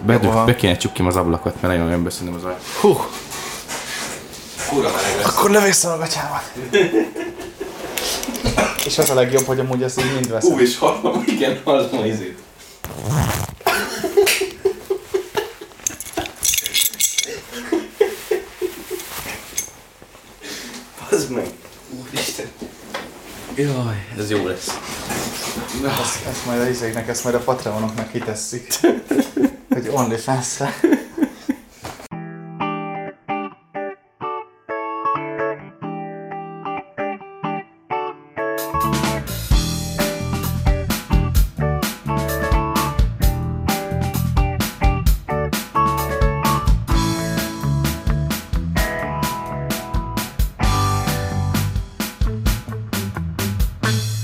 be, Jó. be kéne csukkim az ablakot, mert nagyon jön beszélni az aj. Hú, Kurva meleg akkor levészem a gatyámat. És az a legjobb, hogy amúgy ezt így mind veszem. Ú, és hallom, igen, hallom a izét. Bazd meg. Úristen. Jaj, ez jó lesz. Ezt, ezt majd a izéknek, ezt majd a Patreonoknak kitesszük. Hogy OnlyFans-re.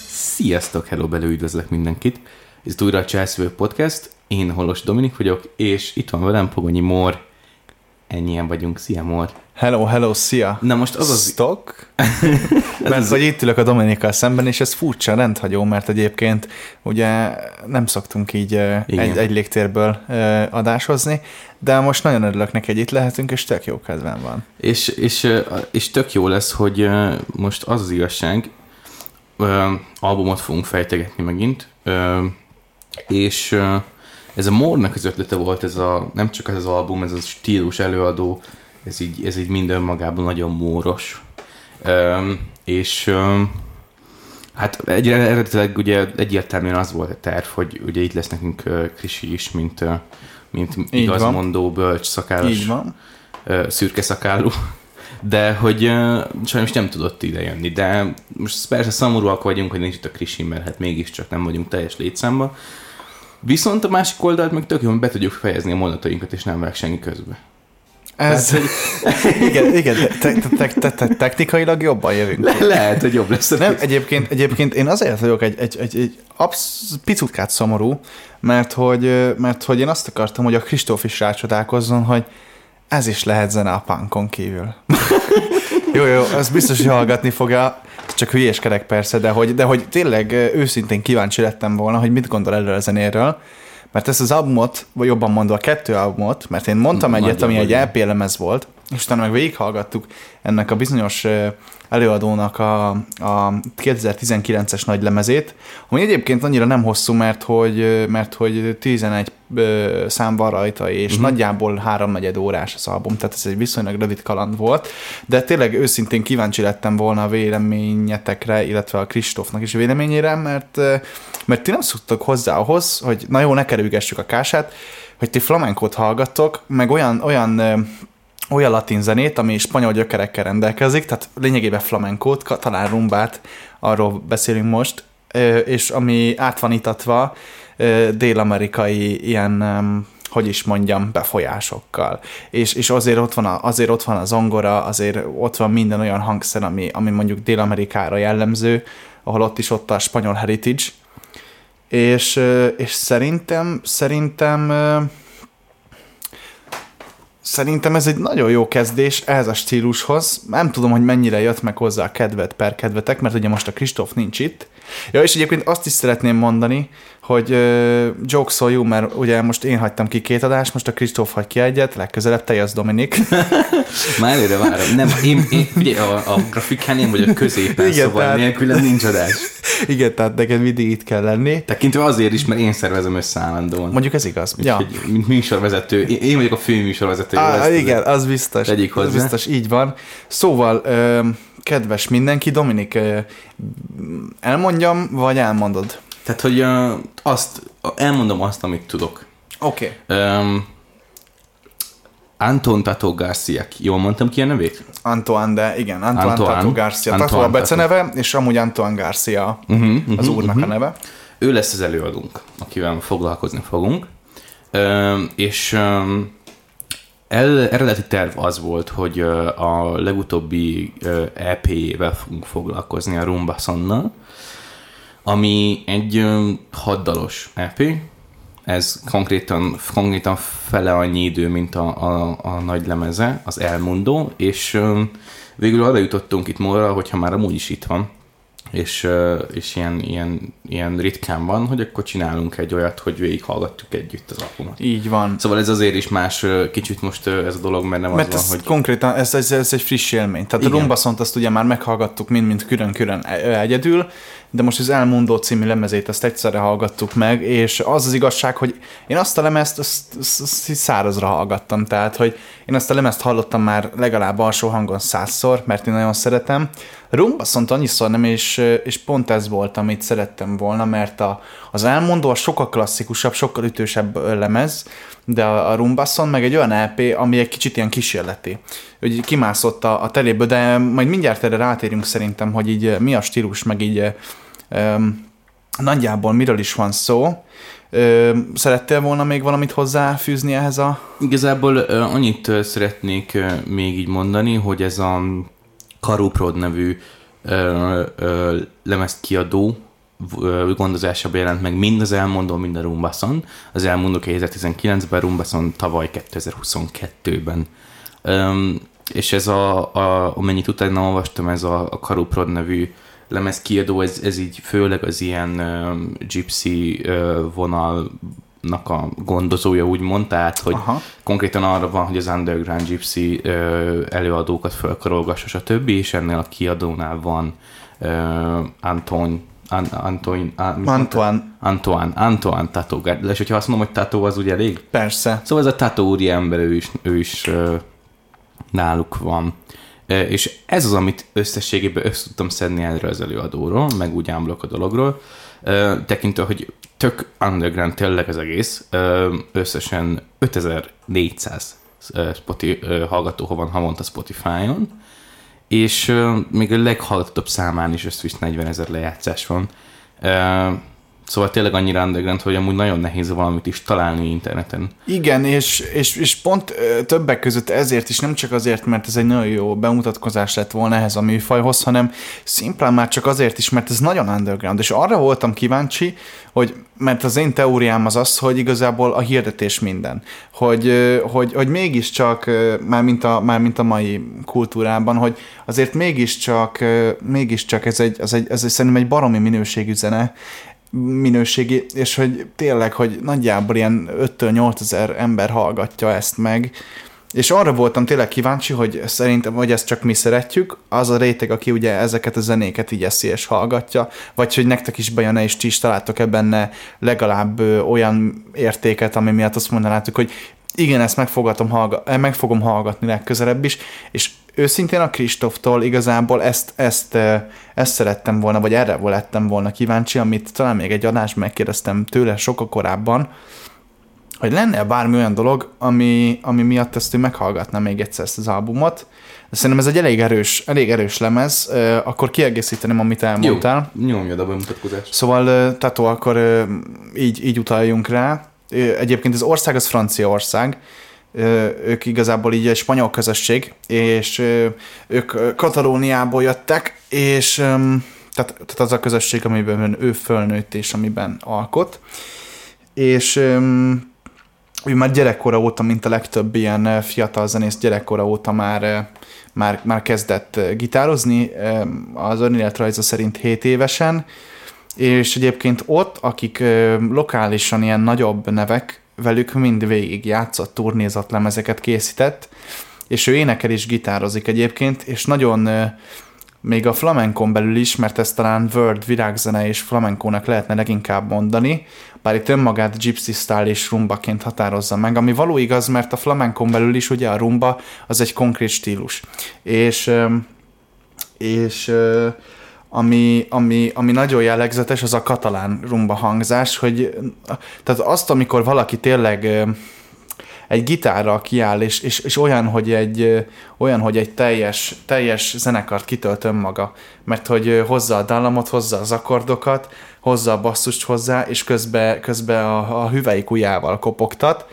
Sziasztok, hello, belő üdvözlök mindenkit. Ez újra a Császvő Podcast. Én Holos Dominik vagyok, és itt van velem Pogonyi Mór. Ennyien vagyunk. Szia, Mór. Hello, hello, szia! Na most az az... Stock? mert hogy itt ülök a Dominikkal szemben, és ez furcsa, rendhagyó, mert egyébként ugye nem szoktunk így Igen. egy, egy légtérből adásozni, de most nagyon örülök neki, hogy itt lehetünk, és tök jó kedvem van. És, és, és tök jó lesz, hogy most az az igazság, albumot fogunk fejtegetni megint, és ez a Mornak az ötlete volt, ez a, nem csak ez az album, ez a stílus előadó, ez így, ez így minden magában nagyon móros. Ö, és ö, hát egy, eredetileg ugye egyértelműen az volt a terv, hogy ugye itt lesz nekünk ö, Krisi is, mint, ö, mint van. igazmondó, bölcs, szakállas Így van. ö, szürke szakállú, de hogy ö, sajnos nem tudott ide jönni, de most persze szomorúak vagyunk, hogy nincs itt a Krisi, mert hát mégiscsak nem vagyunk teljes létszámba. Viszont a másik oldalt meg tök hogy be tudjuk fejezni a mondatainkat, és nem vág senki közbe. Ez, igen, igen, te, te, te, te, te, technikailag jobban jövünk. Le- lehet, hogy jobb lesz. Nem, egyébként, egyébként én azért vagyok egy, egy, egy, egy absz, picutkát szomorú, mert hogy, mert hogy én azt akartam, hogy a Kristóf is rácsodálkozzon, hogy ez is lehet zene a punkon kívül. jó, jó, az biztos, hogy hallgatni fogja, csak hülyéskedek persze, de hogy, de hogy tényleg őszintén kíváncsi lettem volna, hogy mit gondol erről a zenéről, mert ezt az albumot, vagy jobban mondva a kettő albumot, mert én mondtam egyet, Nagyjából ami egy. LP lemez volt, és utána meg végighallgattuk ennek a bizonyos előadónak a, a 2019-es nagy lemezét, ami egyébként annyira nem hosszú, mert hogy, mert hogy 11 ö, szám van rajta, és uh-huh. nagyjából háromnegyed órás az album, tehát ez egy viszonylag rövid kaland volt, de tényleg őszintén kíváncsi lettem volna a véleményetekre, illetve a Kristófnak is véleményére, mert, mert ti nem szoktak hozzá ahhoz, hogy na jó, ne kerülgessük a kását, hogy ti flamenkót hallgattok, meg olyan, olyan olyan latin zenét, ami spanyol gyökerekkel rendelkezik, tehát lényegében flamenkót, talán rumbát, arról beszélünk most, és ami át van itatva dél-amerikai ilyen, hogy is mondjam, befolyásokkal. És, és azért, ott van a, azért ott van a zongora, azért ott van minden olyan hangszer, ami, ami mondjuk Dél-Amerikára jellemző, ahol ott is ott a spanyol heritage, és, és szerintem, szerintem Szerintem ez egy nagyon jó kezdés ehhez a stílushoz. Nem tudom, hogy mennyire jött meg hozzá a kedvet per kedvetek, mert ugye most a Kristóf nincs itt. Ja, és egyébként azt is szeretném mondani, hogy uh, jokes on you, mert ugye most én hagytam ki két adást, most a Kristóf hagy ki egyet, legközelebb te jössz, Dominik. Már előre várom. Nem, én, én ugye a, a grafikán én vagyok középen, Igen, szóval tehát- nélkülem nincs adás. Igen, tehát neked mindig itt kell lenni. Tekintve azért is, mert én szervezem össze állandóan. Mondjuk ez igaz. Ja. Úgyhogy, mint műsorvezető, én, én vagyok a fő műsorvezető. Á, ezt- igen, az biztos. tegyük Az hozzá. biztos, így van. Szóval, ö, kedves mindenki, Dominik, ö, elmondjam, vagy elmondod? Tehát, hogy uh, azt, elmondom azt, amit tudok. Oké. Okay. Um, Anton Tato Garcia, jól mondtam ki a nevét? Antoine, de igen, Antoine, Antoine. Tato Garcia. Antoine Tato a beceneve, és amúgy Antoine Garcia Uh-huh, az úrnak a neve. Ő lesz az előadónk, akivel foglalkozni fogunk. Um, és um, el, eredeti terv az volt, hogy ö, a legutóbbi ö, EP-vel fogunk foglalkozni, a Rumba Sonnal, ami egy ö, hatdalos EP. Ez konkrétan, konkrétan fele annyi idő, mint a, a, a nagy lemeze, az Elmondó, és végül arra jutottunk itt Móra, hogyha már amúgy is itt van, és, és ilyen, ilyen, ilyen ritkán van, hogy akkor csinálunk egy olyat, hogy végighallgatjuk együtt az albumot. Így van. Szóval ez azért is más kicsit most ez a dolog, mert nem Mert az van, hogy... konkrétan, ez, ez, ez egy friss élmény. Tehát Igen. a Rumbaszont azt ugye már meghallgattuk mind-mind külön-külön e- egyedül, de most az Elmondó című lemezét azt egyszerre hallgattuk meg, és az az igazság, hogy én azt a lemezt azt, azt, azt szárazra hallgattam, tehát hogy én azt a lemezt hallottam már legalább alsó hangon százszor, mert én nagyon szeretem. Rumbaszont annyiszor nem, és, és pont ez volt, amit szerettem volna, mert a, az Elmondó a sokkal klasszikusabb, sokkal ütősebb lemez, de a, a Rumbasson meg egy olyan LP, ami egy kicsit ilyen kísérleti. Hogy kimászott a, a teléből, de majd mindjárt erre rátérünk szerintem, hogy így mi a stílus, meg így em, nagyjából miről is van szó. Ö, szerettél volna még valamit hozzáfűzni ehhez a... Igazából annyit szeretnék még így mondani, hogy ez a Karuprod nevű ö, ö, lemezt kiadó gondozásában jelent meg mind az Elmondó, mind a Rumbasson. Az Elmondó 2019-ben, Rumbasson tavaly 2022-ben. Öm, és ez a, a, amennyit utána olvastam, ez a, a Karuprod nevű lemez kiadó, ez, ez így főleg az ilyen um, gypsy uh, vonalnak a gondozója, úgymond, tehát, hogy Aha. konkrétan arra van, hogy az underground gypsy uh, előadókat felkarolgassa, stb. és ennél a kiadónál van uh, Anton An, Antoine, An, Antoine, Antoine, Antoine Tato, és hogyha azt mondom, hogy Tato, az ugye elég? persze. Szóval ez a Tato úri ember, ő is, ő is uh, náluk van. Uh, és ez az, amit összességében össze tudtam szedni erről az előadóról, meg úgy ámblok a dologról, uh, tekintve, hogy tök underground tényleg az egész, összesen 5400 uh, Spotify, hallgató van havonta Spotify-on, és még a leghallgatottabb számán is összvisz 40 ezer lejátszás van. Szóval tényleg annyira underground, hogy amúgy nagyon nehéz valamit is találni interneten. Igen, és, és, és pont többek között ezért is, nem csak azért, mert ez egy nagyon jó bemutatkozás lett volna ehhez a műfajhoz, hanem szimplán már csak azért is, mert ez nagyon underground, és arra voltam kíváncsi, hogy, mert az én teóriám az az, hogy igazából a hirdetés minden. Hogy, hogy, hogy mégiscsak, már mint, a, már mint a mai kultúrában, hogy azért mégiscsak, mégiscsak ez egy, ez egy, ez egy szerintem egy baromi minőségű zene, minőségi, és hogy tényleg, hogy nagyjából ilyen 5-8 ezer ember hallgatja ezt meg, és arra voltam tényleg kíváncsi, hogy szerintem, hogy ezt csak mi szeretjük, az a réteg, aki ugye ezeket a zenéket így eszi és hallgatja, vagy hogy nektek is bejön és ti is találtok-e benne legalább olyan értéket, ami miatt azt mondanátok, hogy igen, ezt meg, fogatom hallga- meg fogom hallgatni legközelebb is, és őszintén a Kristóftól igazából ezt, ezt, eh, ezt szerettem volna, vagy erre lettem volna kíváncsi, amit talán még egy adásban megkérdeztem tőle sokkal korábban, hogy lenne bármi olyan dolog, ami, ami miatt ezt ő meghallgatná még egyszer ezt az albumot. De szerintem ez egy elég erős, elég erős lemez, eh, akkor kiegészíteném, amit elmondtál. Jó, nyomjad a bemutatkozást. Szóval, Tato, akkor így, így utaljunk rá. Egyébként az ország az Franciaország, ők igazából így egy spanyol közösség, és ők Katalóniából jöttek, és tehát, tehát az a közösség, amiben ő fölnőtt és amiben alkot. És ő már gyerekkora óta, mint a legtöbb ilyen fiatal zenész gyerekkora óta már, már, már kezdett gitározni, az önéletrajza szerint 7 évesen, és egyébként ott, akik lokálisan ilyen nagyobb nevek, velük mind végig játszott, turnézott lemezeket készített, és ő énekel és gitározik egyébként, és nagyon még a flamenkon belül is, mert ez talán world virágzene és flamenkónak lehetne leginkább mondani, bár itt önmagát gypsy style és rumbaként határozza meg, ami való igaz, mert a flamenkon belül is ugye a rumba az egy konkrét stílus. És, és ami, ami, ami nagyon jellegzetes, az a katalán rumba hangzás, hogy tehát azt, amikor valaki tényleg egy gitárral kiáll, és, és, és olyan, hogy egy, olyan, hogy egy teljes, teljes zenekart kitölt önmaga, mert hogy hozza a dallamot, hozza az akkordokat, hozza a basszust hozzá, és közben közbe a, a hüvelyik ujjával kopogtat.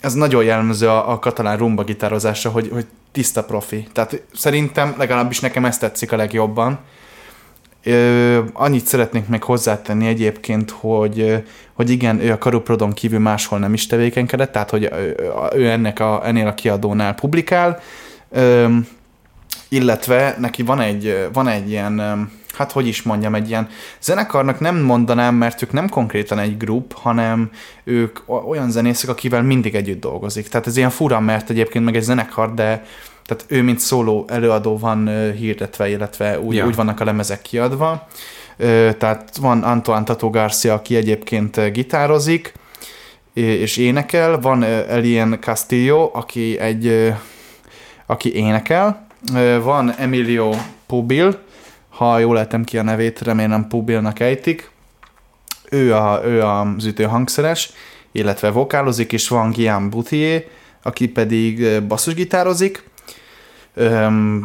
Ez nagyon jellemző a, a katalán rumba gitározásra, hogy, hogy tiszta profi. Tehát szerintem legalábbis nekem ezt tetszik a legjobban. Ö, annyit szeretnék meg hozzátenni egyébként, hogy, hogy igen, ő a Karuprodon kívül máshol nem is tevékenykedett, tehát hogy ő, ennek a, ennél a kiadónál publikál, illetve neki van egy, van egy ilyen, hát hogy is mondjam, egy ilyen zenekarnak nem mondanám, mert ők nem konkrétan egy grup, hanem ők olyan zenészek, akivel mindig együtt dolgozik. Tehát ez ilyen fura, mert egyébként meg egy zenekar, de tehát ő, mint szóló előadó van hirdetve, illetve úgy, ja. úgy vannak a lemezek kiadva. Tehát van Antoine Tato Garcia, aki egyébként gitározik, és énekel, van Elien Castillo, aki egy aki énekel, van Emilio Pubil, ha jól lehetem ki a nevét, remélem Pubilnak ejtik, ő, a, ő az ütő hangszeres, illetve vokálozik, és van Guillaume Boutier, aki pedig basszusgitározik,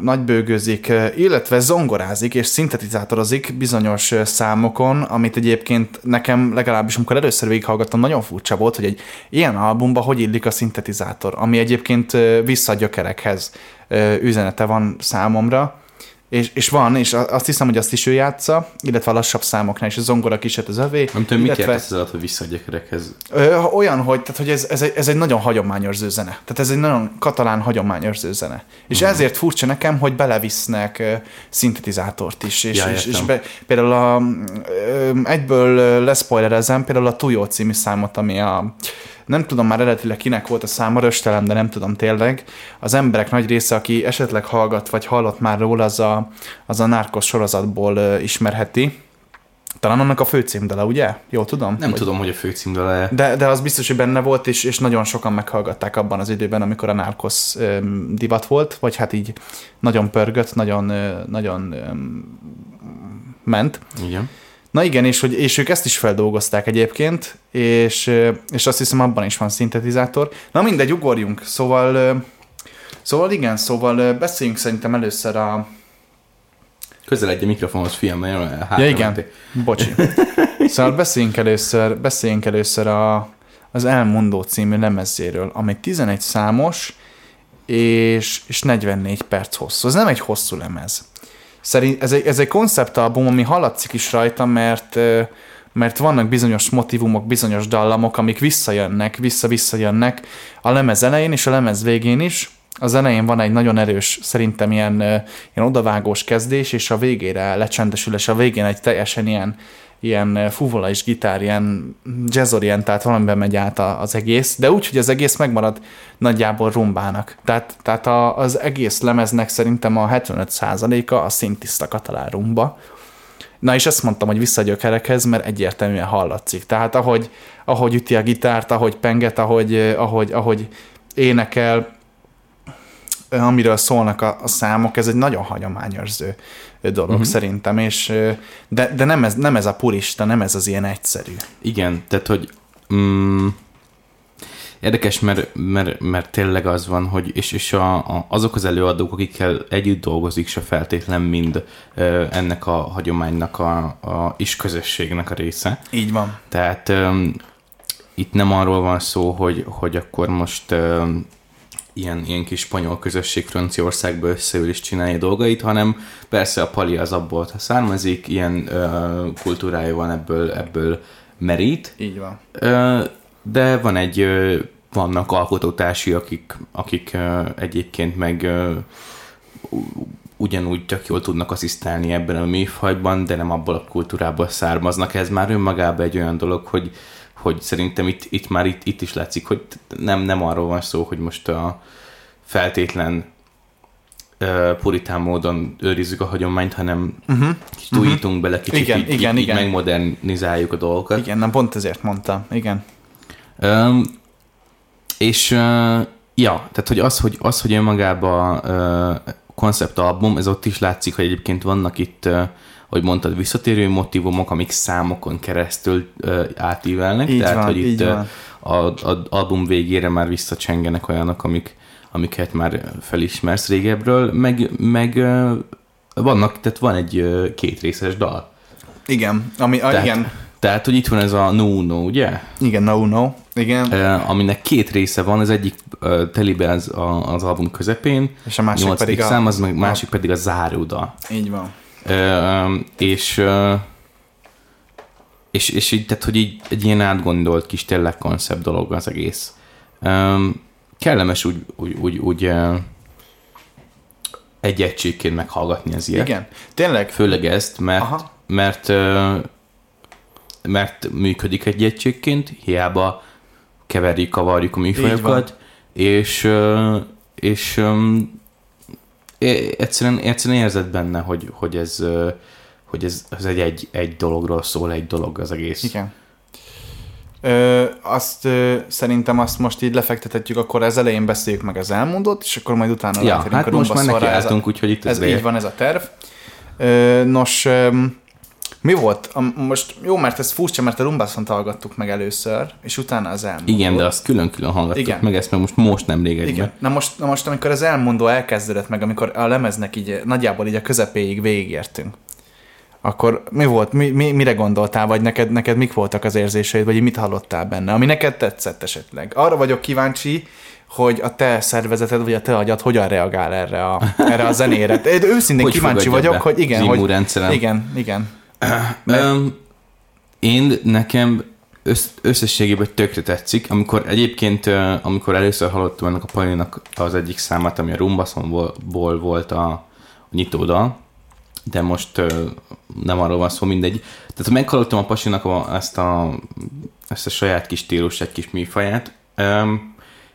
nagybőgőzik, illetve zongorázik és szintetizátorozik bizonyos számokon, amit egyébként nekem legalábbis, amikor először végighallgattam, nagyon furcsa volt, hogy egy ilyen albumba hogy illik a szintetizátor, ami egyébként vissza a gyökerekhez üzenete van számomra, és, és van, és azt hiszem, hogy azt is ő játsza, illetve a lassabb számoknál is, a zongora kiset az övé. Nem tudom, illetve, mit értesz alatt, hogy vissza a gyökerekhez? Olyan, hogy, tehát, hogy ez, ez, egy, ez egy nagyon hagyományőrző zene. Tehát ez egy nagyon katalán hagyományőrző zene. És uh-huh. ezért furcsa nekem, hogy belevisznek szintetizátort is. És, ja, és, és be, például a, egyből leszpoilerezem, például a Tuyo című számot, ami a nem tudom már eredetileg kinek volt a száma, röstelem, de nem tudom tényleg. Az emberek nagy része, aki esetleg hallgat, vagy hallott már róla, az a, az a Narcos sorozatból ismerheti. Talán annak a főcímdele, ugye? Jó tudom? Nem vagy... tudom, hogy a főcímdele. De, de az biztos, hogy benne volt, és, és nagyon sokan meghallgatták abban az időben, amikor a Narcos um, divat volt, vagy hát így nagyon pörgött, nagyon, nagyon um, ment. Igen. Na igen, és, hogy, és ők ezt is feldolgozták egyébként, és, és azt hiszem abban is van szintetizátor. Na mindegy, ugorjunk. Szóval, szóval igen, szóval beszéljünk szerintem először a... Közel egy mikrofonhoz, fiam, mert Ja igen, bocsi. Szóval beszéljünk először, beszéljünk először a, az Elmondó című lemezéről, ami 11 számos, és, és 44 perc hosszú. Ez nem egy hosszú lemez. Szerint ez egy, ez egy konceptalbum, ami hallatszik is rajta, mert mert vannak bizonyos motivumok, bizonyos dallamok, amik visszajönnek, vissza-visszajönnek a lemez elején és a lemez végén is. Az elején van egy nagyon erős, szerintem ilyen, ilyen odavágós kezdés, és a végére lecsendesül, és a végén egy teljesen ilyen ilyen fuvola és gitár, ilyen jazzorientált valamiben megy át az egész, de úgy, hogy az egész megmarad nagyjából rumbának. Tehát, tehát a, az egész lemeznek szerintem a 75%-a a szintiszta katalán rumba. Na és ezt mondtam, hogy vissza a gyökerekhez, mert egyértelműen hallatszik. Tehát ahogy, ahogy üti a gitárt, ahogy penget, ahogy, ahogy, ahogy énekel, amiről szólnak a, a számok, ez egy nagyon hagyományőrző dolog uh-huh. szerintem, és de, de nem, ez, nem ez a purista, nem ez az ilyen egyszerű. Igen, tehát hogy mm, érdekes, mert, mert, mert tényleg az van, hogy és, és a, a, azok az előadók, akikkel együtt dolgozik, se feltétlen mind ö, ennek a hagyománynak a, a is közösségnek a része. Így van. Tehát ö, itt nem arról van szó, hogy, hogy akkor most ö, ilyen, ilyen kis spanyol közösség Franciaországba összeül és csinálja dolgait, hanem persze a Pali az abból származik, ilyen ö, kultúrája van ebből, ebből merít. Így van. Ö, de van egy, ö, vannak alkotótársi, akik, akik ö, egyébként meg ö, ugyanúgy tök jól tudnak asszisztálni ebben a műfajban, de nem abból a kultúrából származnak. Ez már önmagában egy olyan dolog, hogy hogy szerintem itt, itt már itt, itt is látszik, hogy nem, nem arról van szó, hogy most a feltétlen uh, puritán módon őrizzük a hagyományt, hanem uh-huh. kicsit uh-huh. újítunk bele, kicsit igen, így, igen, így, igen. így megmodernizáljuk a dolgokat. Igen, nem pont ezért mondtam, igen. Um, és uh, ja, tehát hogy az, hogy, az, hogy önmagában uh, konceptalbum, ez ott is látszik, hogy egyébként vannak itt uh, hogy mondtad, visszatérő motivumok, amik számokon keresztül uh, átívelnek, így tehát van, hogy itt az album végére már visszacsengenek olyanok, amik, amiket már felismersz régebről, meg, meg uh, vannak, tehát van egy uh, két részes dal. Igen, ami, a, tehát, igen. Tehát, hogy itt van ez a No No, ugye? Igen, No No, igen. Uh, aminek két része van, az egyik uh, telibe az, a, az album közepén, és a másik pedig szám, az meg másik a... pedig a záróda. Így van és, és, és így, tehát, hogy így egy ilyen átgondolt kis tényleg koncept dolog az egész. Kellemes úgy, úgy, úgy, úgy egy egységként meghallgatni az ilyet. Igen. Tényleg? Főleg ezt, mert, Aha. mert, ö, mert működik egy egységként, hiába keverjük, kavarjuk a műfajokat, és, ö, és ö, egyszerűen, egyszerűen érzed benne, hogy, hogy ez, hogy ez, ez egy, egy, egy dologról szól, egy dolog az egész. Igen. Ö, azt ö, szerintem azt most így lefektethetjük, akkor az elején beszéljük meg az elmondott, és akkor majd utána Ja, hát a most már. Ez nekiálltunk, úgyhogy itt Ez ez így van, ez a terv. Ö, nos, ö, mi volt? A, most jó, mert ez furcsa, mert a Rumbászont hallgattuk meg először, és utána az elmondó. Igen, de azt külön-külön hallgattuk Igen. meg, ezt meg most, most nem egyben. Igen. Na most, na most, amikor az elmondó elkezdődött meg, amikor a lemeznek így nagyjából így a közepéig végigértünk, akkor mi volt, mi, mi, mire gondoltál, vagy neked, neked mik voltak az érzéseid, vagy mit hallottál benne, ami neked tetszett esetleg? Arra vagyok kíváncsi, hogy a te szervezeted, vagy a te agyad hogyan reagál erre a, erre a zenére. Én őszintén Hogy kíváncsi vagyok, be hogy igen, az hogy, immunrendszerem? igen, igen. Um, én nekem össz, összességében tökre tetszik, amikor egyébként, amikor először hallottam ennek a Palinak az egyik számát, ami a Rumbaszonból volt a, a nyitódal, de most nem arról van szó, mindegy. Tehát meghallottam a Pasinak ezt, a, ezt a saját kis stílus, egy kis műfaját,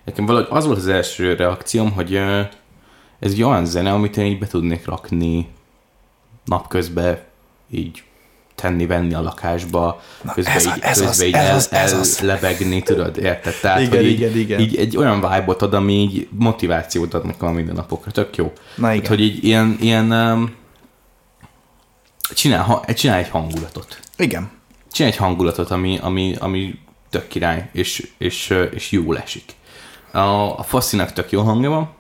nekem valahogy az volt az első reakcióm, hogy ez egy olyan zene, amit én így be tudnék rakni napközben így tenni-venni a lakásba, Na, közben ez a- így, ez közben az, így ez el, az, ez az. ellebegni, tudod, érted? Tehát, Igen, hogy így, igen, igen. így egy olyan vibe-ot ad, ami így motivációt ad nekem a mindennapokra, tök jó. Na igen. Tehát, hogy így ilyen, ilyen um, csinál, ha, csinál egy hangulatot. Igen. Csinál egy hangulatot, ami, ami, ami tök király, és, és, és jól esik. A, a Faszinak tök jó hangja van,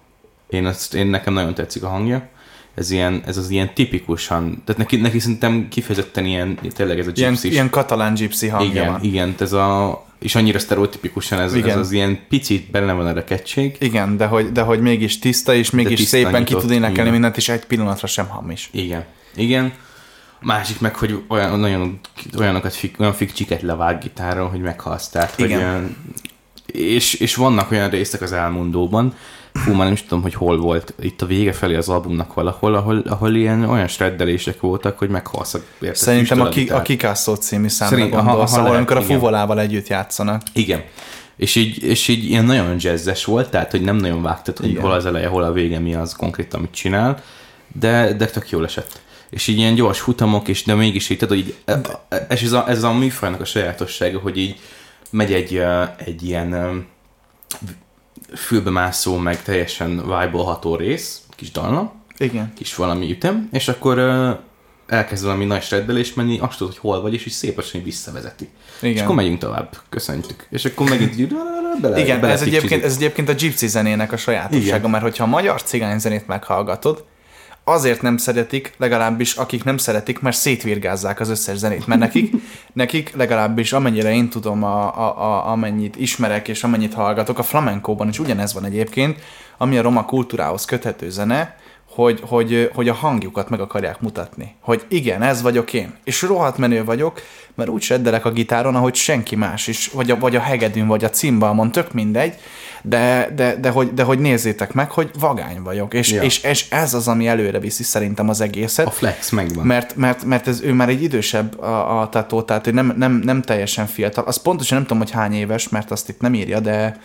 én, azt, én nekem nagyon tetszik a hangja, ez, ilyen, ez az ilyen tipikusan, tehát neki, neki szerintem kifejezetten ilyen, tényleg ez a Ilyen, gypsy ilyen katalán gypsy hangja igen, van. igen, ez a, és annyira sztereotipikusan ez, Igen. ez az ilyen picit benne van a rekettség. Igen, de hogy, de hogy mégis tiszta, és mégis tiszta szépen ki nyitott, tud énekelni igen. mindent, és egy pillanatra sem hamis. Igen. Igen. Másik meg, hogy olyan, nagyon, olyanokat, fik, olyan fikcsiket levág gitáron, hogy meghalsz. Tehát, hogy Igen. olyan, és, és vannak olyan részek az elmondóban, fú, már nem is tudom, hogy hol volt, itt a vége felé az albumnak valahol, ahol, ahol ilyen olyan shreddelések voltak, hogy meghalsz. a- érted, Szerintem a, ki, a. Kikászó című számra Szerint- gondolsz, aha, ahol lehet, amikor a fuvolával együtt játszanak. Igen. És így, és így ilyen nagyon jazzes volt, tehát hogy nem nagyon vágtad, hogy Igen. hol az eleje, hol a vége, mi az konkrét, amit csinál, de, de tök jól esett. És így ilyen gyors futamok, és de mégis így, tehát, hogy így, e- és ez a, ez a műfajnak a sajátossága, hogy így megy egy, egy ilyen fülbemászó, meg teljesen vibe rész, kis dalna, Igen. kis valami ütem, és akkor elkezd valami nagy shreddelés menni, azt tudod, hogy hol vagy, és így szépen így visszavezeti. Igen. És akkor megyünk tovább, köszöntjük. És akkor megint így bele, Igen, bele ez egyébként, ez egyébként a gypsy zenének a sajátossága, Igen. mert hogyha a magyar cigány zenét meghallgatod, azért nem szeretik, legalábbis akik nem szeretik, mert szétvirgázzák az összes zenét, mert nekik, nekik legalábbis amennyire én tudom, a, a, a, amennyit ismerek és amennyit hallgatok, a flamenkóban is ugyanez van egyébként, ami a roma kultúrához köthető zene, hogy, hogy, hogy a hangjukat meg akarják mutatni. Hogy igen, ez vagyok én. És rohadt menő vagyok, mert úgy seddelek a gitáron, ahogy senki más is, vagy a, vagy a hegedűn, vagy a cimbalmon, tök mindegy, de, de, de, hogy, de hogy nézzétek meg, hogy vagány vagyok. És, Ja. és, és ez az, ami előre viszi szerintem az egészet. A flex megvan. Mert, mert, mert ez, ő már egy idősebb a, a tató, tehát ő nem, nem, nem teljesen fiatal. Azt pontosan nem tudom, hogy hány éves, mert azt itt nem írja, de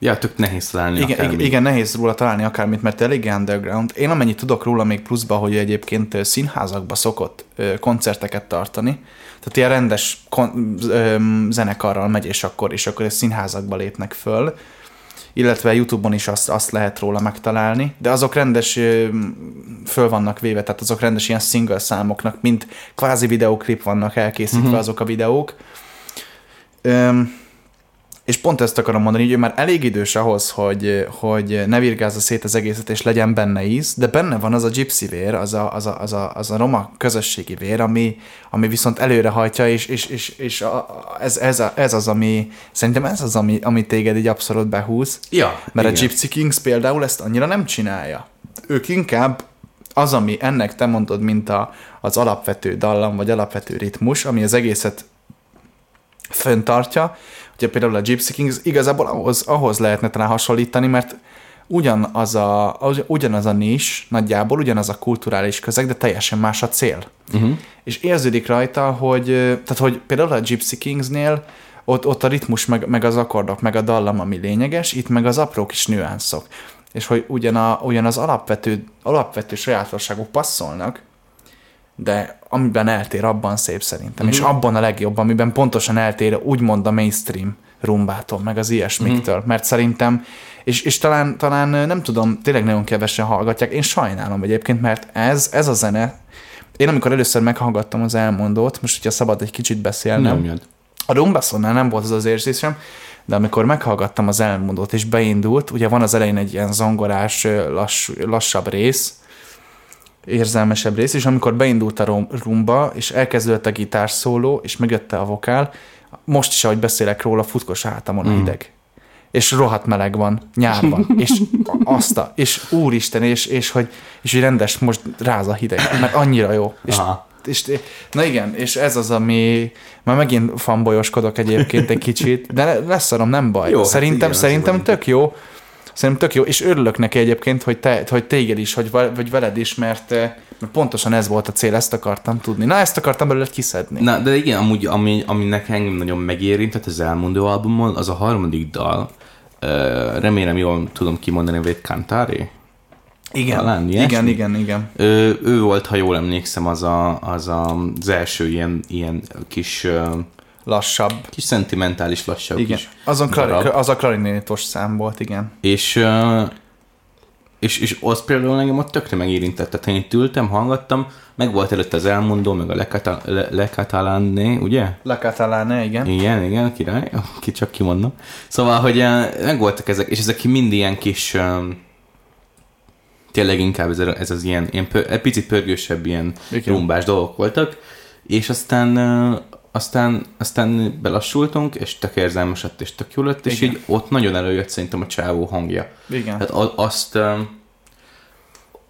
Ja, tök nehéz találni igen, akármi. igen, nehéz róla találni akármit, mert elég underground. Én amennyit tudok róla még pluszba, hogy egyébként színházakba szokott koncerteket tartani. Tehát ilyen rendes kon- zenekarral megy, és akkor, és akkor színházakba lépnek föl illetve YouTube-on is azt, azt lehet róla megtalálni, de azok rendes föl vannak véve, tehát azok rendes ilyen single számoknak, mint kvázi videóklip vannak elkészítve uh-huh. azok a videók. Öm, és pont ezt akarom mondani, hogy ő már elég idős ahhoz, hogy, hogy ne virgázza szét az egészet, és legyen benne íz, de benne van az a gypsy vér, az a, az a, az a, az a roma közösségi vér, ami, ami viszont előrehajtja, és, és, és, és a, ez, ez, a, ez, az, ami, szerintem ez az, ami, ami téged így abszolút behúz. Ja, Mert igen. a Gypsy Kings például ezt annyira nem csinálja. Ők inkább az, ami ennek te mondod, mint a, az alapvető dallam, vagy alapvető ritmus, ami az egészet föntartja. Ugye például a Gypsy Kings igazából ahhoz, ahhoz lehetne talán hasonlítani, mert ugyanaz a, az- ugyanaz a nis, nagyjából ugyanaz a kulturális közeg, de teljesen más a cél. Uh-huh. És érződik rajta, hogy, tehát hogy például a Gypsy Kingsnél ott, ott a ritmus, meg, meg az akkordok, meg a dallam, ami lényeges, itt meg az apró kis nüanszok. És hogy ugyan, a, ugyan az alapvető, alapvető sajátosságok passzolnak, de amiben eltér, abban szép szerintem. Mm-hmm. És abban a legjobb, amiben pontosan eltér úgymond a mainstream rumbától, meg az ilyesmiktől. Mm-hmm. Mert szerintem, és, és talán, talán nem tudom, tényleg nagyon kevesen hallgatják. Én sajnálom egyébként, mert ez, ez a zene, én amikor először meghallgattam az elmondót, most hogyha szabad egy kicsit beszélnem, Nyomjad. a Rumbaszonnál nem volt az az érzésem, de amikor meghallgattam az elmondót és beindult, ugye van az elején egy ilyen zongorás, lass, lassabb rész, érzelmesebb rész, és amikor beindult a rumba, és elkezdődött a gitár szóló, és megjött a vokál, most is, ahogy beszélek róla, futkos a hátamon a hideg. És rohadt meleg van, nyárban, és azt a, és úristen, és, és, hogy, és hogy rendes most ráz a hideg, mert annyira jó. És Aha. és, na igen, és ez az, ami már megint fanbolyoskodok egyébként egy kicsit, de le- leszarom, nem baj. Jó, hát szerintem, igen, hát szerintem azért tök jó. Szerintem tök jó, és örülök neki egyébként, hogy, te, hogy téged is, hogy, vagy veled is, mert, eh, mert pontosan ez volt a cél, ezt akartam tudni. Na, ezt akartam belőle kiszedni. Na, de igen, amúgy, ami, ami nekem engem nagyon megérintett az elmondó albumon, az a harmadik dal, uh, remélem jól tudom kimondani, vagy Cantare. igen, talán ilyesmi? igen, igen, igen. Ő, ő volt, ha jól emlékszem, az a, az, a, az első ilyen, ilyen kis, Lassabb. kis szentimentális lassabb Igen. kis Azon klari, az a klarinétos szám volt, igen. És, uh, és, és az például engem ott tökre megérintett. Tehát én itt ültem, hallgattam, meg volt előtte az elmondó, meg a Lecata- Le- Lecatalanné, ugye? La Catalane, igen. Igen, igen, király, ki csak kimondom. Szóval, hogy uh, meg voltak ezek, és ezek mind ilyen kis, um, tényleg inkább ez, ez az ilyen, ilyen pör, egy picit pörgősebb ilyen Igen. rumbás dolgok voltak, és aztán aztán, aztán belassultunk, és tök érzelmes lett, és tök jó lett, és Igen. így ott nagyon előjött szerintem a csávó hangja. Igen. Tehát a- azt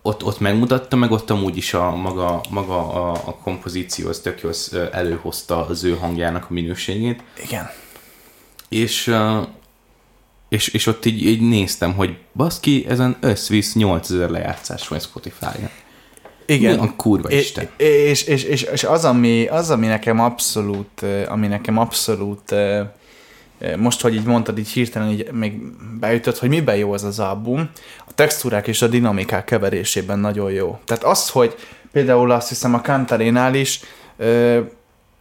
ott, ott megmutatta, meg ott amúgy is a maga, maga a, a kompozíció, az tök jól előhozta az ő hangjának a minőségét, Igen. és, és, és ott így, így néztem, hogy baszki, ezen összvisz 8000 lejátszás van Spotify-on. Igen. Mi a kurva isten? és, és, és, és az, ami, az, ami nekem abszolút, ami nekem abszolút, most, hogy így mondtad, így hirtelen így még beütött, hogy miben jó ez az album, a textúrák és a dinamikák keverésében nagyon jó. Tehát az, hogy például azt hiszem a Cantarénál is,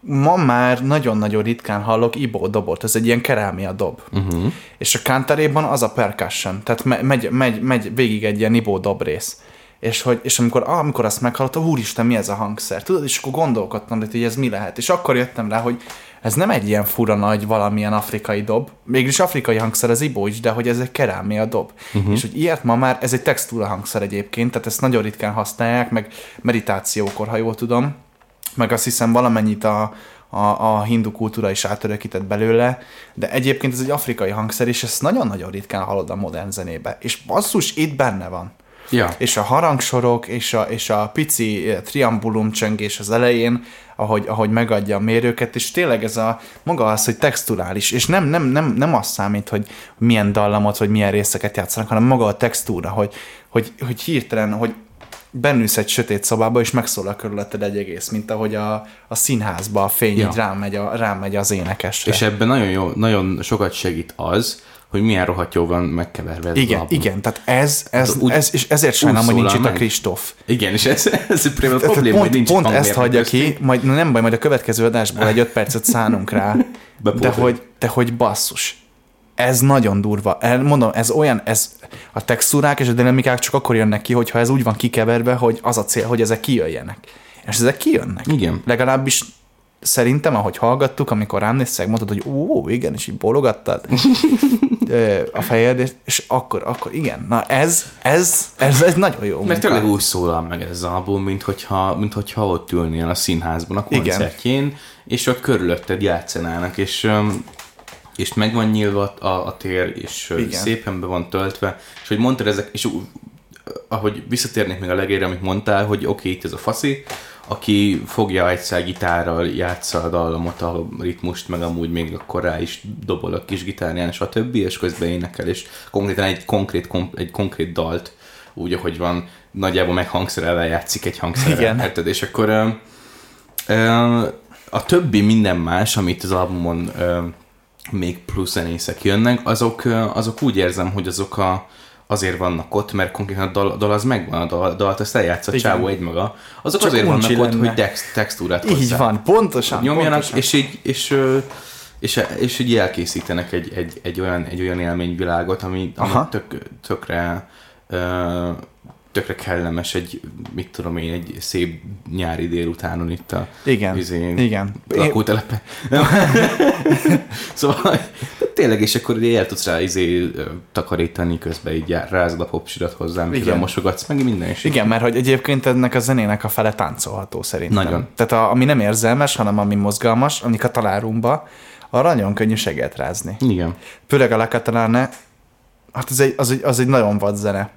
ma már nagyon-nagyon ritkán hallok ibó dobot, ez egy ilyen kerámia dob. Uh-huh. És a Cantaréban az a percussion, tehát me- megy, megy, megy végig egy ilyen ibó dob rész. És, hogy, és amikor, amikor azt meghallottam, úristen, mi ez a hangszer? Tudod, és akkor gondolkodtam, hogy ez mi lehet. És akkor jöttem rá, hogy ez nem egy ilyen fura nagy valamilyen afrikai dob. Mégis afrikai hangszer az ibó is, de hogy ez egy kerámia dob. Uh-huh. És hogy ilyet ma már, ez egy textúra hangszer egyébként, tehát ezt nagyon ritkán használják, meg meditációkor, ha jól tudom. Meg azt hiszem valamennyit a, a, a hindu kultúra is átörökített belőle, de egyébként ez egy afrikai hangszer, és ezt nagyon-nagyon ritkán hallod a modern zenébe. És basszus, itt benne van. Ja. És a harangsorok, és a, és a pici eh, triambulum csöngés az elején, ahogy, ahogy megadja a mérőket, és tényleg ez a maga az, hogy texturális, és nem, nem, nem, nem az számít, hogy milyen dallamot, vagy milyen részeket játszanak, hanem maga a textúra, hogy, hogy, hogy hirtelen, hogy bennülsz egy sötét szobába, és megszólal körülötted egy egész, mint ahogy a, a színházba a fény ja. így rámegy, a, rámegy az énekesre. És ebben nagyon, jó, nagyon sokat segít az, hogy milyen rohadt jó van megkeverve ez igen, igen, tehát ez, ez, úgy- ez és ezért sajnálom, hogy nincs itt a. Kristóf. Igen, és ez, ez a probléma, Tehát hogy pont, nincs pont ezt hagyja ki, majd nem baj, majd a következő adásból egy öt percet szánunk rá, de hogy, de hogy basszus. Ez nagyon durva. El, mondom, ez olyan, ez a textúrák és a dinamikák csak akkor jönnek ki, hogyha ez úgy van kikeverve, hogy az a cél, hogy ezek kijöjjenek. És ezek kijönnek. Igen. Legalábbis szerintem, ahogy hallgattuk, amikor rám néztek, mondtad, hogy ó, igen, és így bólogattad Ö, a fejed, és- akkor, akkor igen. Na ez, ez, ez, ez nagyon jó Mert tényleg úgy szólal meg ez az album, mint hogyha, mint hogyha ott ülnél a színházban a Igen. koncertjén, és ott körülötted játszanának, és, és meg van nyílva a, a tér, és Igen. szépen be van töltve, és hogy mondtad ezek, és ahogy visszatérnék még a legére, amit mondtál, hogy oké, okay, itt ez a faszi, aki fogja egyszer gitárral, játsza a dallamot, a ritmust, meg amúgy még akkor rá is dobol a kis gitárján, stb. és közben énekel, és konkrétan egy konkrét, kom- egy konkrét dalt úgy, ahogy van, nagyjából meg hangszerelve játszik egy hangszerrel. Igen. Érted? És akkor ö, ö, a többi minden más, amit az albumon ö, még plusz zenészek jönnek, azok, azok úgy érzem, hogy azok a, azért vannak ott, mert konkrétan a dal, a dal az megvan, a dal, dalt azt eljátszott Igen. csávó egymaga. Azok Csak azért vannak uncsi ott, lenne. hogy text, textúrát Így hozzá van, pontosan. nyomjanak, pontosan. és így, és, ö, és, és így elkészítenek egy, egy, egy, olyan, egy olyan élményvilágot, ami, ami Aha. tök, tökre, ö, tökre kellemes egy, mit tudom én, egy szép nyári délutánon itt a Igen, izé, igen. Én, lakótelepen. szóval tényleg, és akkor el tudsz rá izé, takarítani, közben így rázod a popsirat hozzám, Igen. mikor mosogatsz, meg minden is. igen, mert hogy egyébként ennek a zenének a fele táncolható szerintem. Nagyon. Tehát a, ami nem érzelmes, hanem ami mozgalmas, amik a talárumba, arra nagyon könnyű rázni. Igen. Főleg a La hát az egy, az egy, az egy nagyon vad zene.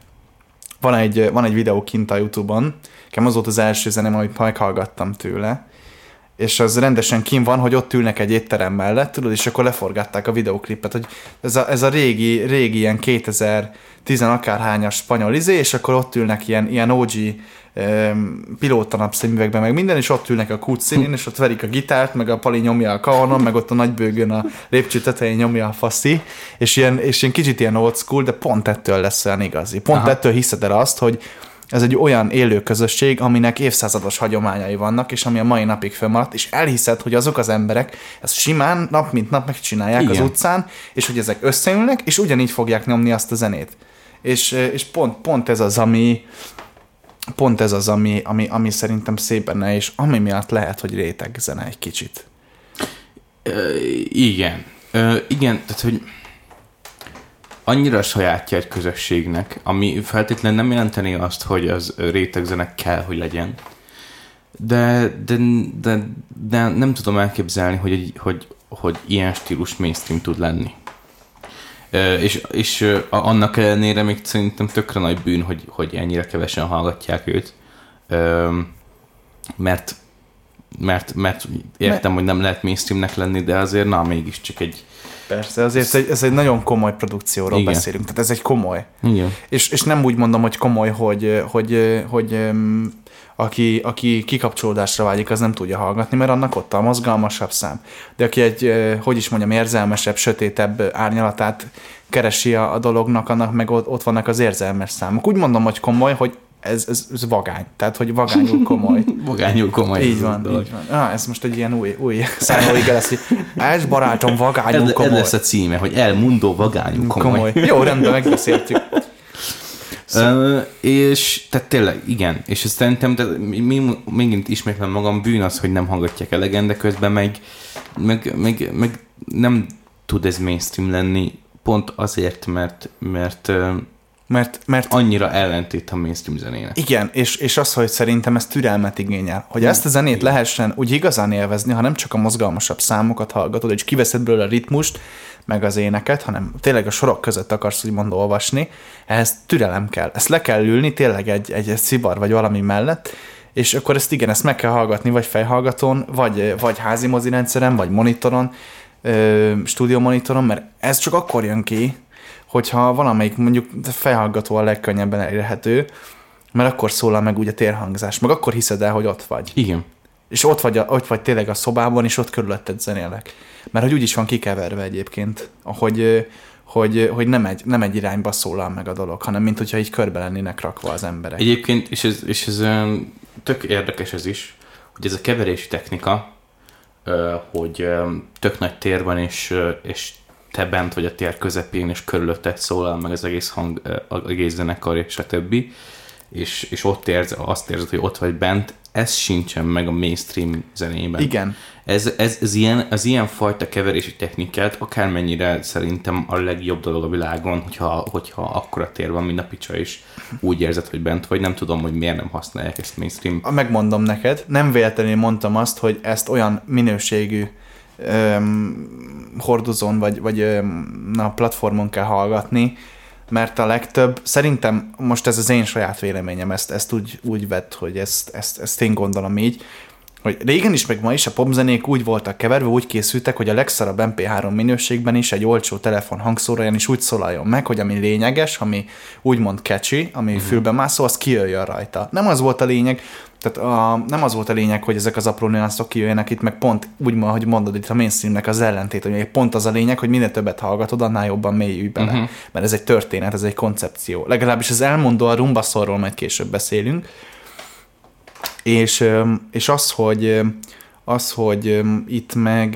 Van egy, van egy videó kint a Youtube-on, nekem az volt az első zenem, amit meghallgattam tőle, és az rendesen kim van, hogy ott ülnek egy étterem mellett, tudod, és akkor leforgatták a videoklipet, hogy ez a, ez a régi, régi ilyen 2010 akárhányas spanyol izé, és akkor ott ülnek ilyen, ilyen OG um, pilótanapszemüvegben, meg minden, és ott ülnek a kút színén, és ott verik a gitárt, meg a Pali nyomja a kaonon, meg ott a nagybőgön a lépcső tetején nyomja a faszi, és ilyen, és ilyen kicsit ilyen old school, de pont ettől lesz olyan igazi. Pont. Aha. ettől hiszed el azt, hogy ez egy olyan élő közösség, aminek évszázados hagyományai vannak, és ami a mai napig fönnmaradt, és elhiszed, hogy azok az emberek ezt simán nap mint nap megcsinálják Igen. az utcán, és hogy ezek összeülnek, és ugyanígy fogják nyomni azt a zenét. És, és pont, pont ez az, ami pont ez az, ami, ami, ami szerintem szép benne, és ami miatt lehet, hogy réteg zene egy kicsit. Ö, igen. Ö, igen, tehát, hogy annyira sajátja egy közösségnek, ami feltétlenül nem jelenteni azt, hogy az rétegzenek kell, hogy legyen. De, de, de, de nem tudom elképzelni, hogy, hogy, hogy ilyen stílus mainstream tud lenni. És, és annak ellenére még szerintem tökre nagy bűn, hogy, hogy ennyire kevesen hallgatják őt. Mert mert, mert értem, hogy nem lehet mainstreamnek lenni, de azért na, mégiscsak egy... Persze, azért egy, ez egy nagyon komoly produkcióról Igen. Beszélünk, tehát ez egy komoly. Igen. És, és nem úgy mondom, hogy komoly, hogy, hogy, hogy aki, aki kikapcsolódásra vágyik, az nem tudja hallgatni, mert annak ott a mozgalmasabb szám. De aki egy, ö, hogy is mondjam, érzelmesebb, sötétebb árnyalatát keresi a, a dolognak, annak meg ott, ott vannak az érzelmes számok. Úgy mondom, hogy komoly, hogy ez, ez, ez vagány. Tehát, hogy vagányul komoly. Vagányul komoly. így ez van, dolog. így van. Ah, ez most egy ilyen új, új szállóiga lesz, hogy ez barátom, vagányul Ez, ez komoly. lesz a címe, hogy elmondó vagányú komoly. komoly. Jó, rendben, megbeszéltük. Ö, és tehát tényleg, igen, és ez szerintem, de mi, megint ismétlem magam, bűn az, hogy nem hallgatják elegen, de közben meg, meg, meg, meg nem tud ez mainstream lenni, pont azért, mert, mert Mert, mert annyira ellentét a mainstream zenének. Igen, és, és az, hogy szerintem ez türelmet igényel. Hogy ezt a zenét lehessen úgy igazán élvezni, ha nem csak a mozgalmasabb számokat hallgatod, és kiveszed belőle a ritmust, meg az éneket, hanem tényleg a sorok között akarsz úgymond olvasni, ehhez türelem kell. Ezt le kell ülni tényleg egy, egy, egy szibar vagy valami mellett, és akkor ezt igen, ezt meg kell hallgatni, vagy fejhallgatón, vagy, vagy házi mozi rendszeren, vagy monitoron, ö, stúdiómonitoron, mert ez csak akkor jön ki, hogyha valamelyik mondjuk fejhallgató a legkönnyebben elérhető, mert akkor szólal meg úgy a térhangzás, meg akkor hiszed el, hogy ott vagy. Igen. És ott vagy, a, ott vagy tényleg a szobában, és ott körülötted zenélek. Mert hogy úgy is van kikeverve egyébként, hogy, ö, hogy, hogy nem, egy, nem egy irányba szólal meg a dolog, hanem mint hogyha így körbe lennének rakva az emberek. Egyébként, és ez, és ez tök érdekes ez is, hogy ez a keverési technika, hogy tök nagy tér van, és, és te bent vagy a tér közepén, és körülötted szólal meg az egész hang, az egész zenekar, és a többi, és, és ott érz, azt érzed, hogy ott vagy bent, ez sincsen meg a mainstream zenében. Igen. Ez, ez, ez ilyen, az ilyen fajta keverési technikát akármennyire szerintem a legjobb dolog a világon, hogyha, hogyha akkora tér van, mint a picsa, és úgy érzed, hogy bent vagy. Nem tudom, hogy miért nem használják ezt mainstream. Megmondom neked, nem véletlenül mondtam azt, hogy ezt olyan minőségű öm, hordozón vagy, vagy öm, na, platformon kell hallgatni, mert a legtöbb, szerintem most ez az én saját véleményem, ezt, ezt úgy, úgy vett, hogy ezt, ezt, ezt én gondolom így, hogy régen is, meg ma is a popzenék úgy voltak keverve, úgy készültek, hogy a legszarabb MP3 minőségben is egy olcsó telefon hangszóróján is úgy szólaljon meg, hogy ami lényeges, ami úgymond catchy, ami uh-huh. fülbe mászó, az kijöjjön rajta. Nem az volt a lényeg, tehát a, nem az volt a lényeg, hogy ezek az apró nüanszok kijöjjenek itt, meg pont úgy, hogy mondod itt a mainstreamnek az ellentét, hogy pont az a lényeg, hogy minél többet hallgatod, annál jobban mélyülj bele. Uh-huh. Mert ez egy történet, ez egy koncepció. Legalábbis az elmondó a rumbaszorról majd később beszélünk, és, és az, hogy, az, hogy itt meg,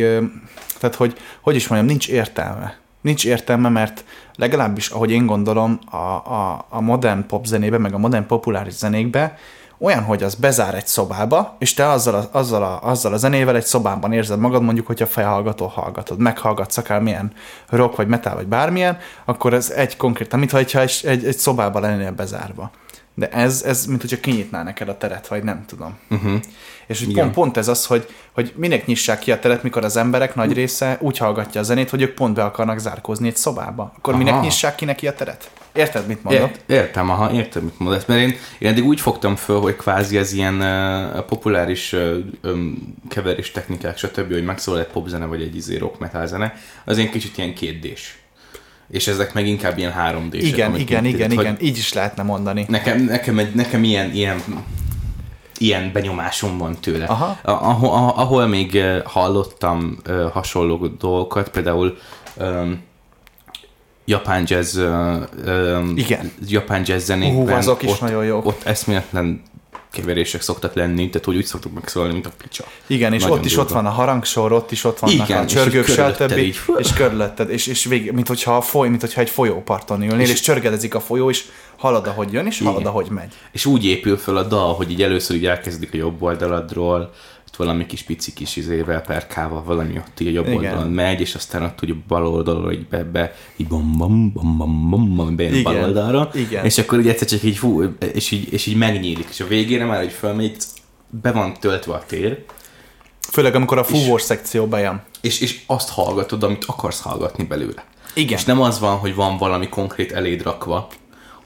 tehát hogy, hogy is mondjam, nincs értelme. Nincs értelme, mert legalábbis, ahogy én gondolom, a, a, a modern pop zenébe, meg a modern populáris zenékbe, olyan, hogy az bezár egy szobába, és te azzal a, azzal, a, azzal a zenével egy szobában érzed magad, mondjuk, hogyha felhallgató hallgatod, meghallgatsz akár milyen rock, vagy metal, vagy bármilyen, akkor ez egy konkrétan, mintha egy, egy, egy szobában lennél bezárva. De ez, ez mint hogyha kinyitná neked a teret, vagy nem tudom. Uh-huh. És hogy pont, pont ez az, hogy, hogy minek nyissák ki a teret, mikor az emberek nagy része úgy hallgatja a zenét, hogy ők pont be akarnak zárkózni egy szobába. Akkor aha. minek nyissák ki neki a teret? Érted, mit mondok? Ért, értem, aha, értem, mit mondasz. Mert én, én eddig úgy fogtam föl, hogy kvázi ez ilyen uh, populáris uh, um, keverés technikák, stb., hogy megszólal egy popzene, vagy egy izé rock metal zene, az én kicsit ilyen kétdés és ezek meg inkább ilyen 3 d Igen, igen, igen, igen, így is lehetne mondani. Nekem, nekem, egy, nekem ilyen, ilyen ilyen benyomásom van tőle. Aha. Ahol, ahol még hallottam hasonló dolgokat, például um, japán jazz, um, Igen. japán jazz zenékben. Uh, azok is ott, nagyon jók. Ott eszméletlen keverések szoktak lenni, tehát hogy úgy szoktuk megszólalni, mint a picsa. Igen, és Nagyon ott is durva. ott van a harangsor, ott is ott vannak Igen, a csörgők, stb. És, és körülötted, és, és vég, mint hogyha, a foly, mint hogyha egy folyóparton ülnél, és, és csörgedezik a folyó, és halad, ahogy jön, és halad, ahogy megy. És úgy épül föl a dal, hogy így először így elkezdik a jobb oldaladról, ott valami kis pici kis izével, perkával, valami ott így a jobb Igen. oldalon megy, és aztán ott úgy bal oldalról így be, be így bom, bom, bom, bom, bom, bom bejön bal oldalra, Igen. és akkor így egyszer csak így fú, és így, és így megnyílik, és a végére már, hogy fölmegy, be van töltve a tér. Főleg, amikor a fúvós szekció bejön. És, és azt hallgatod, amit akarsz hallgatni belőle. Igen. És nem az van, hogy van valami konkrét eléd rakva,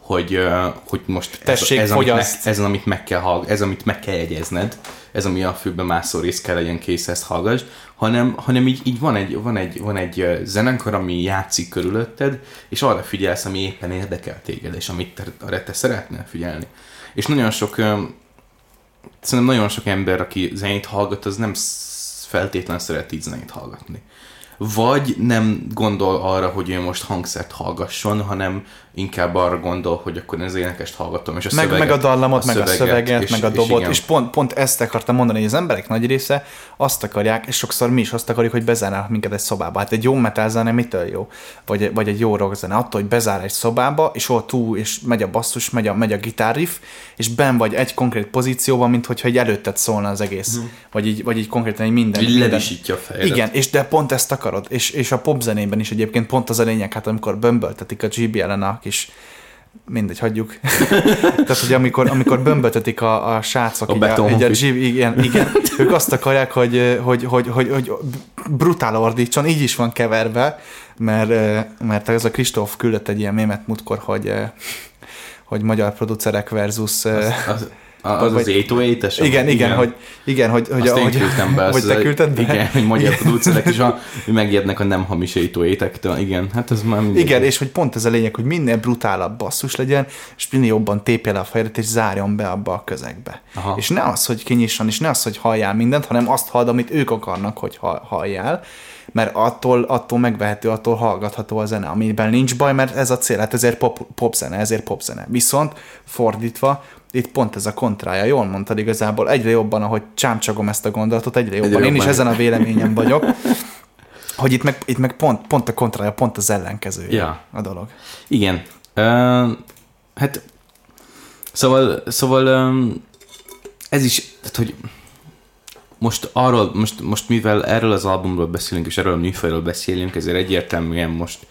hogy, hogy most Tessék, ez, ez, amit meg, ez, amit meg kell, ez, amit meg kell jegyezned, ez, ami a fülbe mászó rész kell legyen kész, ezt hallgass, hanem, hanem így, így van, egy, van, egy, van egy zenekar, ami játszik körülötted, és arra figyelsz, ami éppen érdekel téged, és amit te, arra te szeretnél figyelni. És nagyon sok, szerintem nagyon sok ember, aki zenét hallgat, az nem feltétlenül szeret így zenét hallgatni. Vagy nem gondol arra, hogy ő most hangszert hallgasson, hanem inkább arra gondol, hogy akkor én az énekest hallgatom, és a meg, szöveget, meg a dallamot, a meg szöveget, a szöveget, és, meg a dobot, és, és pont, pont ezt akartam mondani, hogy az emberek nagy része azt akarják, és sokszor mi is azt akarjuk, hogy bezárnak minket egy szobába. Hát egy jó metal zene mitől jó? Vagy, vagy egy jó rock zene? Attól, hogy bezár egy szobába, és ott túl, és megy a basszus, megy a, megy a gitárriff, és ben vagy egy konkrét pozícióban, mint hogyha egy előtted szólna az egész. Hmm. Vagy, így, vagy így konkrétan egy minden. Így minden. a fejedet. Igen, és de pont ezt akarod. És, és a popzenében is egyébként pont az a lényeg, hát amikor bömböltetik a GBL-en a kis mindegy, hagyjuk. Tehát, hogy amikor, amikor bömbötetik a, a srácok, a, így a, így a G, igen, igen, ők azt akarják, hogy, hogy, hogy, hogy, hogy brutál ordítson, így is van keverve, mert, mert ez a Kristóf küldött egy ilyen mémet múltkor, hogy, hogy magyar producerek versus... Az, az, az vagy, az 808-es? Igen, igen, igen, hogy, igen, hogy, hogy, Azt hogy, én küldtem be. Hogy te küldted be? Igen, hogy magyar producerek is a, megijednek a nem hamis 808 Igen, hát ez már mindegy. Igen, és hogy pont ez a lényeg, hogy minél brutálabb basszus legyen, és minél jobban tépje le a fejedet, és zárjon be abba a közegbe. Aha. És ne az, hogy kinyisson, és ne az, hogy halljál mindent, hanem azt hald, amit ők akarnak, hogy halljál mert attól, attól megvehető, attól hallgatható a zene, amiben nincs baj, mert ez a cél, hát ezért pop, pop zene, ezért pop zene. Viszont fordítva, itt pont ez a kontrája, jól mondtad igazából, egyre jobban, ahogy csámcsagom ezt a gondolatot, egyre jobban, egyre én jobban. is ezen a véleményem vagyok, hogy itt meg, itt meg pont, pont a kontrája, pont az ellenkezője ja. a dolog. Igen. Uh, hát szóval, szóval um, ez is, tehát hogy most arról, most, most mivel erről az albumról beszélünk, és erről a műfajról beszélünk, ezért egyértelműen most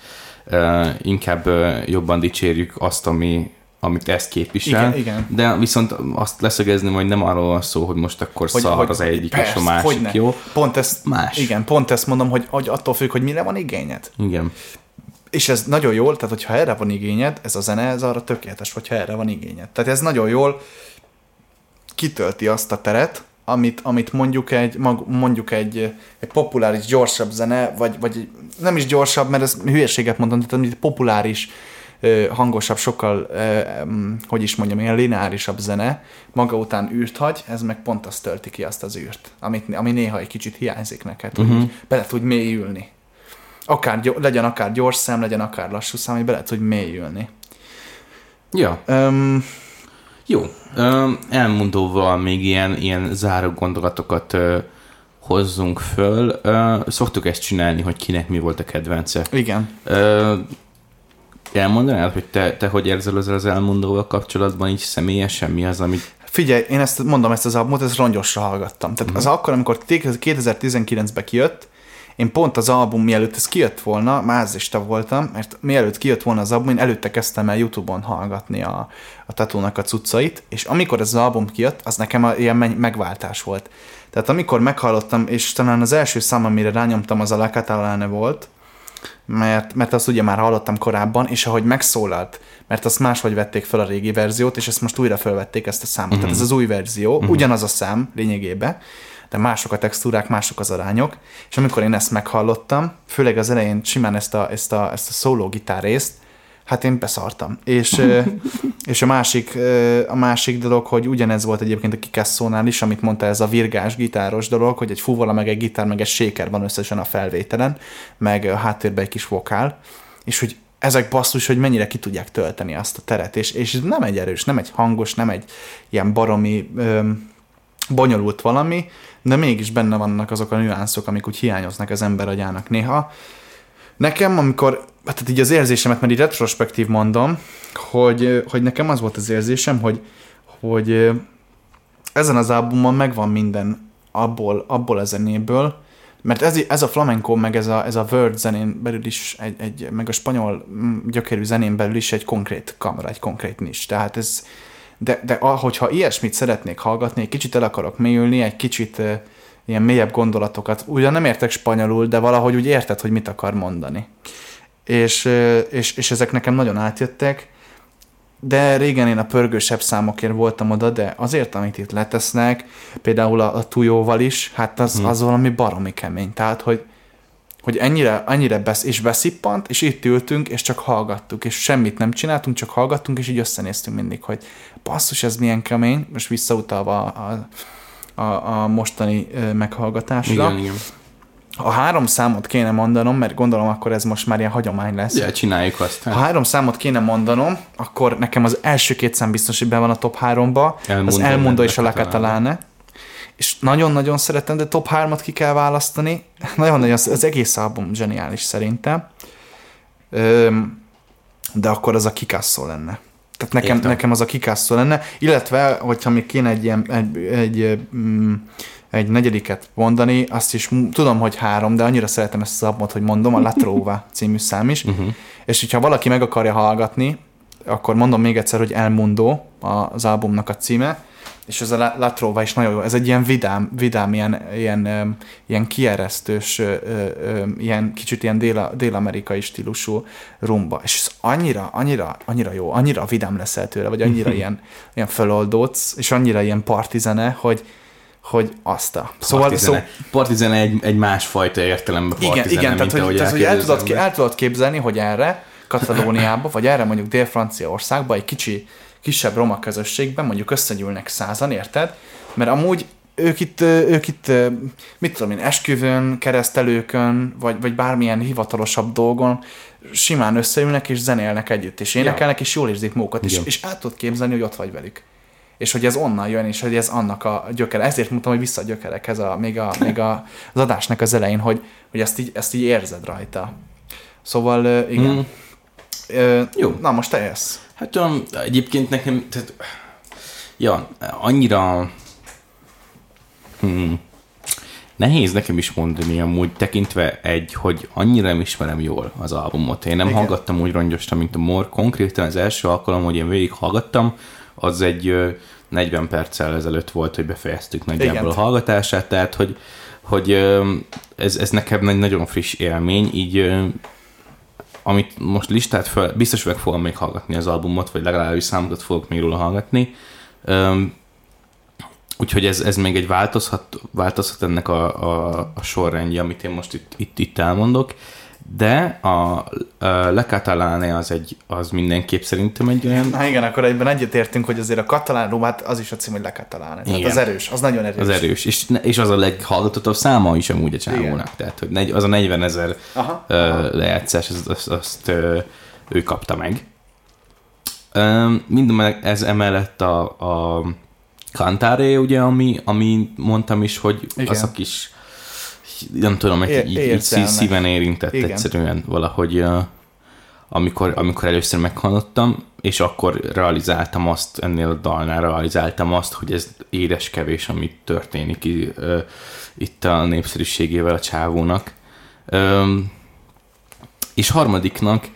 uh, inkább uh, jobban dicsérjük azt, ami, amit ezt képvisel. Igen, igen. De viszont azt leszögezni, hogy nem arról van szó, hogy most akkor hogy, szar hogy, az egyik persze, és a másik, ne. jó? Pont ezt, Más. Igen, pont ezt mondom, hogy, hogy attól függ, hogy mire van igényed. Igen. és ez nagyon jól, tehát hogyha erre van igényed, ez a zene, ez arra tökéletes, hogyha erre van igényed. Tehát ez nagyon jól kitölti azt a teret, amit, amit mondjuk egy, mondjuk egy, egy populáris, gyorsabb zene, vagy, vagy nem is gyorsabb, mert ez hülyeséget mondom, tehát egy populáris, hangosabb, sokkal, hogy is mondjam, ilyen lineárisabb zene maga után űrt hagy, ez meg pont azt tölti ki azt az űrt, amit, ami néha egy kicsit hiányzik neked, uh-huh. hogy bele tud mélyülni. Akár, legyen akár gyors szám, legyen akár lassú szám, hogy bele tud mélyülni. Ja. Um, jó. Um, elmondóval még ilyen, ilyen záró gondolatokat uh, hozzunk föl. Uh, szoktuk ezt csinálni, hogy kinek mi volt a kedvence. Igen. Uh, elmondanád, hogy te, te hogy érzel az elmondóval kapcsolatban, így személyesen mi az, amit... Figyelj, én ezt mondom, ezt az albumot, ezt rongyosra hallgattam. Tehát uh-huh. az akkor, amikor 2019-ben kijött, én pont az album mielőtt ez kijött volna, mázista voltam, mert mielőtt kijött volna az album, én előtte kezdtem el Youtube-on hallgatni a, a tatúnak a cuccait, és amikor ez az album kijött, az nekem ilyen megváltás volt. Tehát amikor meghallottam, és talán az első szám, amire rányomtam, az a La Catalane volt, mert, mert azt ugye már hallottam korábban, és ahogy megszólalt, mert azt máshogy vették fel a régi verziót, és ezt most újra felvették ezt a számot. Uh-huh. Tehát ez az új verzió, uh-huh. ugyanaz a szám lényegében, de mások a textúrák, mások az arányok, és amikor én ezt meghallottam, főleg az elején simán ezt a, ezt a, ezt a szóló gitár részt, hát én beszartam. És, és a, másik, a másik dolog, hogy ugyanez volt egyébként a Kikasszónál is, amit mondta ez a virgás gitáros dolog, hogy egy fuvola, meg egy gitár, meg egy séker van összesen a felvételen, meg a háttérben egy kis vokál, és hogy ezek basszus, hogy mennyire ki tudják tölteni azt a teret, és, és nem egy erős, nem egy hangos, nem egy ilyen baromi öm, bonyolult valami, de mégis benne vannak azok a nüanszok, amik úgy hiányoznak az ember agyának néha. Nekem, amikor, tehát így az érzésemet, mert így retrospektív mondom, hogy, hogy nekem az volt az érzésem, hogy, hogy ezen az albumon megvan minden abból, abból a zenéből, mert ez, ez a flamenco, meg ez a, ez a word zenén belül is, egy, egy, meg a spanyol mm, gyökerű zenén belül is egy konkrét kamera, egy konkrét nis. Tehát ez, de, de hogyha ilyesmit szeretnék hallgatni, egy kicsit el akarok mélyülni, egy kicsit ilyen mélyebb gondolatokat, ugyan nem értek spanyolul, de valahogy úgy érted, hogy mit akar mondani. És, és, és ezek nekem nagyon átjöttek, de régen én a pörgősebb számokért voltam oda, de azért, amit itt letesznek, például a, a tujóval is, hát az, hmm. az valami baromi kemény. Tehát, hogy, hogy ennyire, ennyire besz, és beszippant, és itt ültünk, és csak hallgattuk, és semmit nem csináltunk, csak hallgattunk, és így összenéztünk mindig, hogy basszus, ez milyen kemény, most visszautalva a, a, a mostani meghallgatásra. Igen, igen. Ha három számot kéne mondanom, mert gondolom akkor ez most már ilyen hagyomány lesz. Ja, csináljuk azt. Hát. Ha három számot kéne mondanom, akkor nekem az első két szám biztos, hogy be van a top háromba. Elmondom, az Elmondó és a La Catalane és nagyon-nagyon szeretem, de top 3-at ki kell választani. Nagyon-nagyon, az egész album zseniális szerintem. De akkor az a Kikasszó lenne. Tehát nekem, nekem az a Kikasszó lenne, illetve, hogyha még kéne egy ilyen, egy, egy, mm, egy negyediket mondani, azt is tudom, hogy három, de annyira szeretem ezt az albumot, hogy mondom, a Latrova című szám is, uh-huh. és hogyha valaki meg akarja hallgatni, akkor mondom még egyszer, hogy Elmundo az albumnak a címe, és ez a Latrova is nagyon jó. Ez egy ilyen vidám, vidám ilyen, ilyen, ilyen kieresztős, ilyen kicsit ilyen dél, dél-amerikai stílusú rumba. És ez annyira, annyira, annyira jó, annyira vidám leszel tőle, vagy annyira ilyen, ilyen föloldódsz, és annyira ilyen partizene, hogy, hogy azt a... Szóval, partizene. Szó... partizene egy, egy másfajta értelemben partizene, igen, igen, mint tehát, hogy, tehát, hogy el, tudod, el tudod képzelni, hogy erre Katalóniába, vagy erre mondjuk Dél-Franciaországba egy kicsi kisebb roma közösségben, mondjuk összegyűlnek százan, érted? Mert amúgy ők itt, ők itt, mit tudom én, esküvőn, keresztelőkön, vagy, vagy bármilyen hivatalosabb dolgon simán összeülnek és zenélnek együtt, és énekelnek, és jól érzik magukat, és, és át tudod képzelni, hogy ott vagy velük. És hogy ez onnan jön, és hogy ez annak a gyökere. Ezért mondtam, hogy vissza a gyökerekhez a, még, a, még a, az adásnak az elején, hogy, hogy ezt, így, ezt így érzed rajta. Szóval igen. Jó. Na, most te jössz. Hát um, egyébként nekem, tehát, ja, annyira hmm, nehéz nekem is mondani amúgy tekintve egy, hogy annyira nem ismerem jól az albumot. Én nem Igen. hallgattam úgy rongyostan, mint a Mor. Konkrétan az első alkalom, hogy én végig hallgattam, az egy 40 perccel ezelőtt volt, hogy befejeztük nagyjából Igen. a hallgatását, tehát hogy, hogy ez, ez nekem egy nagyon friss élmény, így amit most listát föl, biztos meg fogom még hallgatni az albumot, vagy legalábbis számokat fogok még róla hallgatni. Um, úgyhogy ez, ez még egy változhat, változhat ennek a, a, a sorrendje, amit én most itt, itt, itt elmondok de a, a Le Catalane az, egy, az mindenképp szerintem egy olyan... Na igen, akkor egyben egyetértünk, hogy azért a katalán romát az is a cím, hogy Le Catalane. Tehát az erős, az nagyon erős. Az erős, és, és az a leghallgatottabb száma is amúgy a csávónak. Tehát, hogy negy, az a 40 ezer lejátszás, azt, azt, azt ő kapta meg. Minden ez emellett a, a Cantare, ugye, ami, ami mondtam is, hogy Igen. az a kis nem tudom, egy, így, így szíven érintett Igen. egyszerűen valahogy, amikor, amikor először meghallottam, és akkor realizáltam azt, ennél a dalnál realizáltam azt, hogy ez édes kevés, amit történik itt a népszerűségével a csávónak. És harmadiknak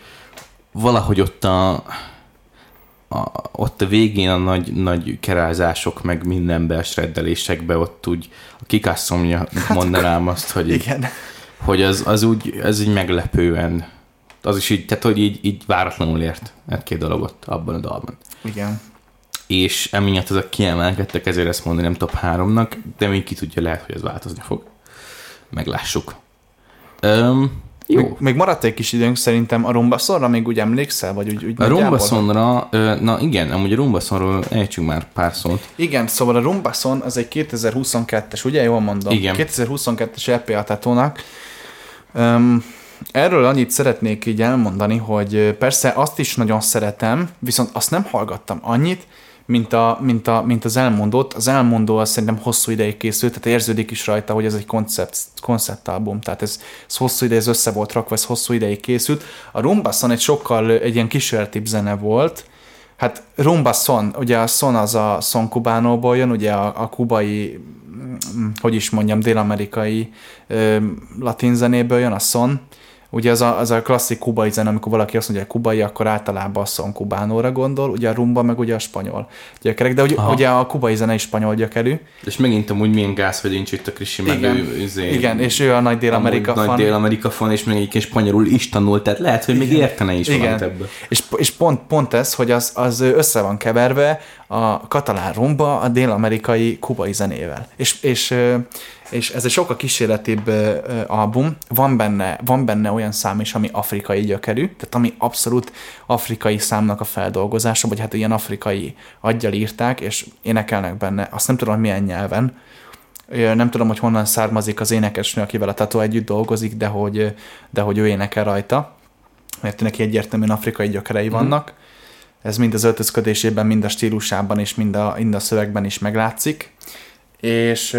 valahogy ott a, a, ott a végén a nagy, nagy kerázások, meg minden besreddelésekbe ott úgy a kikászomja hát mondanám azt, hogy, igen. hogy az, az úgy, ez így meglepően, az is így, tehát hogy így, így váratlanul ért egy-két dologot abban a dalban. Igen. És emiatt ezek kiemelkedtek, ezért ezt mondani nem top 3-nak, de még ki tudja, lehet, hogy ez változni fog. Meglássuk. Um, jó. Még, még maradt egy kis időnk szerintem a Rombaszonra, még úgy emlékszel? Vagy úgy, úgy a Rombaszonra, na igen, amúgy a Rombaszonról ejtsünk már pár szót. Igen, szóval a Rombaszon az egy 2022-es, ugye jól mondom? Igen. 2022-es EP a Tatónak. Um, erről annyit szeretnék így elmondani, hogy persze azt is nagyon szeretem, viszont azt nem hallgattam annyit, mint, a, mint, a, mint az elmondott. Az elmondó az szerintem hosszú ideig készült, tehát érződik is rajta, hogy ez egy koncept, konceptalbum, tehát ez, ez hosszú ideig, ez össze volt rakva, ez hosszú ideig készült. A Rumbasson egy sokkal egy ilyen kísérleti zene volt, Hát Rumba Son, ugye a Son az a Son Kubánóból jön, ugye a, a kubai, mm, hogy is mondjam, dél-amerikai latin zenéből jön a Son, Ugye az a, az a klasszik kubai zene, amikor valaki azt mondja, hogy kubai, akkor általában a son kubánóra gondol, ugye a rumba, meg ugye a spanyol gyökerek, de ugye, ugye a kubai zene is spanyol gyökerű. És megint amúgy milyen gáz, hogy nincs itt a Krisi, meg igen, ő, üzé, igen, és ő a nagy dél-amerika fan. Nagy dél-amerika fan, és még egyébként spanyolul is tanult, tehát lehet, hogy igen. még értene is igen. ebből. És, és pont, pont ez, hogy az, az össze van keverve a katalán rumba a dél-amerikai kubai zenével. És, és és ez egy sokkal kísérletibb album, van benne, van benne olyan szám is, ami afrikai gyökerű, tehát ami abszolút afrikai számnak a feldolgozása, vagy hát ilyen afrikai aggyal írták, és énekelnek benne, azt nem tudom, hogy milyen nyelven, nem tudom, hogy honnan származik az énekesnő, akivel a Tato együtt dolgozik, de hogy, de hogy ő énekel rajta, mert neki egyértelműen afrikai gyökerei mm. vannak. Ez mind az öltözködésében, mind a stílusában és mind a, mind a szövegben is meglátszik. És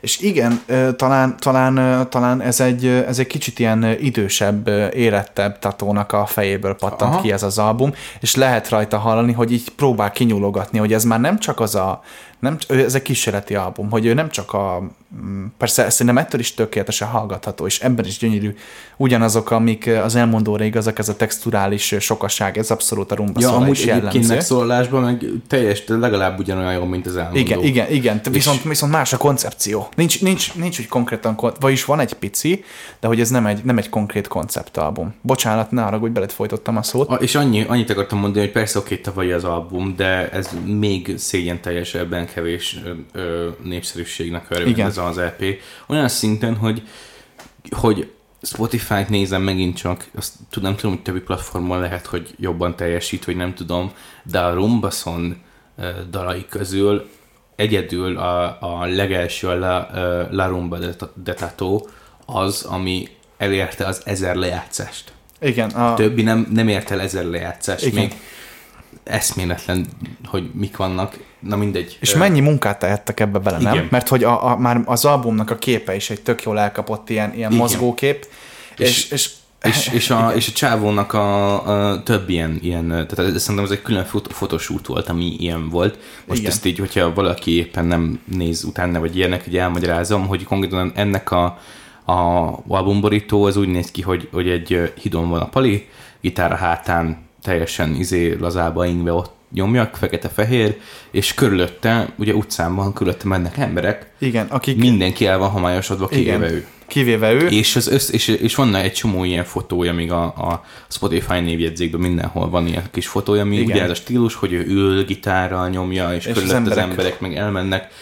és igen, talán, talán, talán ez, egy, ez egy kicsit ilyen idősebb, érettebb tatónak a fejéből pattant Aha. ki ez az album, és lehet rajta hallani, hogy így próbál kinyúlogatni, hogy ez már nem csak az a, nem, ez egy kísérleti album, hogy ő nem csak a, mm, persze szerintem ettől is tökéletesen hallgatható, és ebben is gyönyörű ugyanazok, amik az elmondóra igazak, ez a texturális sokaság, ez abszolút a rumba ja, amúgy is jellemző. megszólásban meg teljes, legalább ugyanolyan jó, mint az elmondó. Igen, igen, igen, viszont, viszont más a koncepció. Nincs, nincs, nincs úgy konkrétan, vagyis van egy pici, de hogy ez nem egy, nem egy konkrét konceptalbum. Bocsánat, ne arra, hogy beled folytottam a szót. A, és annyi, annyit akartam mondani, hogy persze oké, tavalyi az album, de ez még szégyen teljesebben kevés ö, népszerűségnek örvend ez az EP. Olyan szinten, hogy, hogy Spotify-t nézem megint csak, azt tudom, nem tudom, hogy többi platformon lehet, hogy jobban teljesít, vagy nem tudom, de a Rumbason dalai közül egyedül a, a legelső, a La, La Rumba de, de Tato, az, ami elérte az ezer lejátszást. Igen. A... Többi nem, nem ért el ezer lejátszást. Igen. Még eszméletlen, hogy mik vannak. Na mindegy. És mennyi munkát tehettek ebbe bele, Igen. nem? Mert hogy a, a, már az albumnak a képe is egy tök jól elkapott ilyen, ilyen Igen. mozgókép. És, és, és és, és, a, és a csávónak a, a több ilyen, ilyen, tehát ez, szerintem ez egy külön fot, fotosút volt, ami ilyen volt. Most Igen. ezt így, hogyha valaki éppen nem néz utána, vagy ilyenek, hogy elmagyarázom, hogy konkrétan ennek a, a albumborító az úgy néz ki, hogy, hogy egy hidon van a pali, gitár a hátán teljesen izé lazába ingve ott nyomjak, fekete-fehér, és körülötte, ugye utcán van, körülötte mennek emberek. Igen, akik... Mindenki el van homályosodva, kivéve ő. Kivéve ő. És, az össz, és, és van egy csomó ilyen fotója, még a, a Spotify névjegyzékben mindenhol van ilyen kis fotója, ami Igen. ugye ez a stílus, hogy ő ül, gitárral nyomja, és, És és az körülött az emberek- emberek meg elmennek.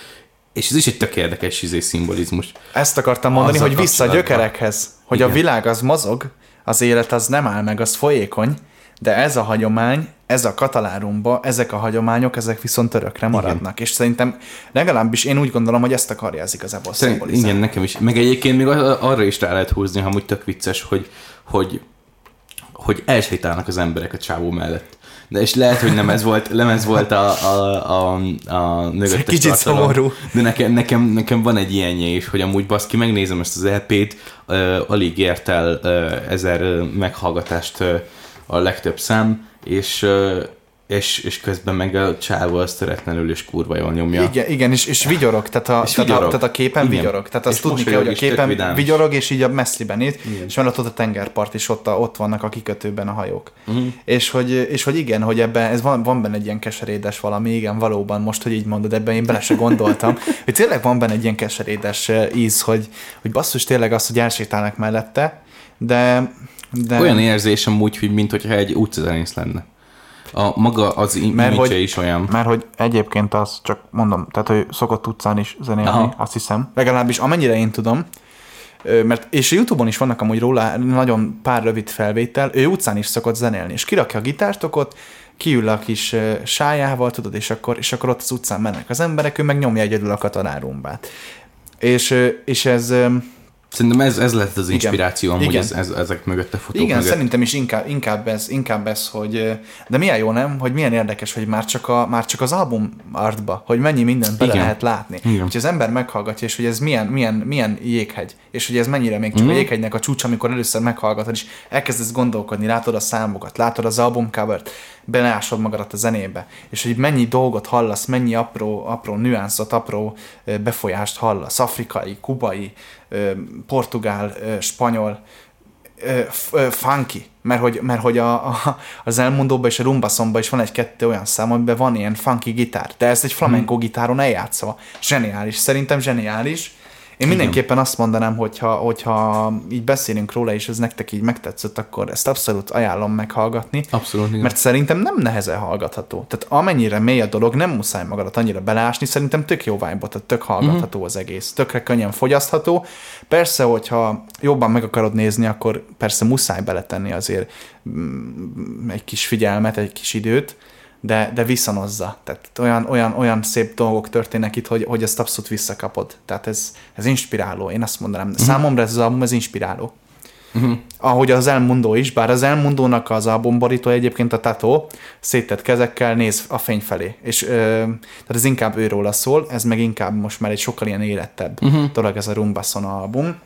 És ez is egy tök érdekes izé, szimbolizmus. Ezt akartam mondani, Azzal hogy vissza a gyökerekhez, hogy Igen. a világ az mozog, az élet az nem áll meg, az folyékony, de ez a hagyomány, ez a katalárumba, ezek a hagyományok, ezek viszont örökre maradnak. És szerintem legalábbis én úgy gondolom, hogy ezt akarja ez igazából szimbolizálni. igen, nekem is. Meg egyébként még arra is rá lehet húzni, ha úgy tök vicces, hogy, hogy, hogy elsétálnak az emberek a csávó mellett. De és lehet, hogy nem ez volt, nem ez volt a, a, a, a mögöttes kicsit tartalom. szomorú. De nekem, nekem, nekem van egy ilyenje is, hogy amúgy baszki, megnézem ezt az LP-t, uh, alig ért el uh, ezer uh, meghallgatást uh, a legtöbb szám, és, és, és közben meg a csávó az töretlenül és kurva jól nyomja. Igen, igen és, és vigyorog, tehát a, És tehát, a, tehát a képen Igen. vigyorog. Tehát azt És tudni kell, hogy a is, képen vigyorog, és így a messziben itt, és mellett ott a tengerpart, és ott, a, ott vannak a kikötőben a hajók. Uh-huh. És, hogy, és hogy igen, hogy ebben ez van, van benne egy ilyen keserédes valami, igen, valóban most, hogy így mondod, ebben én bele se gondoltam, hogy tényleg van benne egy ilyen keserédes íz, hogy, hogy basszus tényleg az, hogy elsétálnak mellette, de, de Olyan érzésem úgy, hogy mint hogyha egy utcazenész lenne. A maga az Mert hogy- is olyan. Mert hogy egyébként az csak mondom, tehát hogy szokott utcán is zenélni, Aha. Azt hiszem. Legalábbis amennyire én tudom, mert és a Youtube-on is vannak amúgy róla nagyon pár rövid felvétel, ő utcán is szokott zenélni, és kirakja a gitártokot, kiül a kis ö, sájával, tudod, és akkor, és akkor ott az utcán mennek az emberek, ő meg nyomja egyedül a katanárumbát. És, és ez, Szerintem ez, ez lett az inspiráció, amúgy Igen. ez, ez, ezek mögött a fotók igen, mögött. szerintem is inkább, inkább, ez, inkább ez, hogy de milyen jó nem, hogy milyen érdekes, hogy már csak, a, már csak az album artba, hogy mennyi mindent bele Igen. lehet látni. Igen. Hogy az ember meghallgatja, és hogy ez milyen, milyen, milyen jéghegy, és hogy ez mennyire még Mhm. csak mm. a jéghegynek a csúcs, amikor először meghallgatod, és elkezdesz gondolkodni, látod a számokat, látod az albumcovert, beleásod magadat a zenébe, és hogy mennyi dolgot hallasz, mennyi apró, apró nüanszot, apró befolyást hallasz, afrikai, kubai, portugál, spanyol, funky, mert hogy, mert hogy a, a, az elmondóban és a rumbaszomban is van egy-kettő olyan szám, amiben van ilyen funky gitár, de ezt egy flamenco gitáron eljátszva. Zseniális, szerintem zseniális. Én mindenképpen azt mondanám, hogyha, hogyha így beszélünk róla, és ez nektek így megtetszett, akkor ezt abszolút ajánlom meghallgatni. Abszolút, igen. Mert szerintem nem nehezen hallgatható. Tehát amennyire mély a dolog, nem muszáj magadat annyira beleásni, szerintem tök jó vibe tehát tök hallgatható Mhm. az egész. Tökre könnyen fogyasztható. Persze, hogyha jobban meg akarod nézni, akkor persze muszáj beletenni azért mm, egy kis figyelmet, egy kis időt, de, de viszonozza. Tehát olyan, olyan, olyan szép dolgok történnek itt, hogy, hogy ezt abszolút visszakapod. Tehát ez, ez inspiráló, én azt mondanám. Mhm. Számomra ez az album, ez inspiráló ahogy az elmondó is, bár az elmondónak az albumborító egyébként a Tato, széttett kezekkel néz a fény felé. És ö, tehát ez inkább őróla szól, ez meg inkább most már egy sokkal ilyen érettebb uh-huh. dolog ez a Rumbasson album.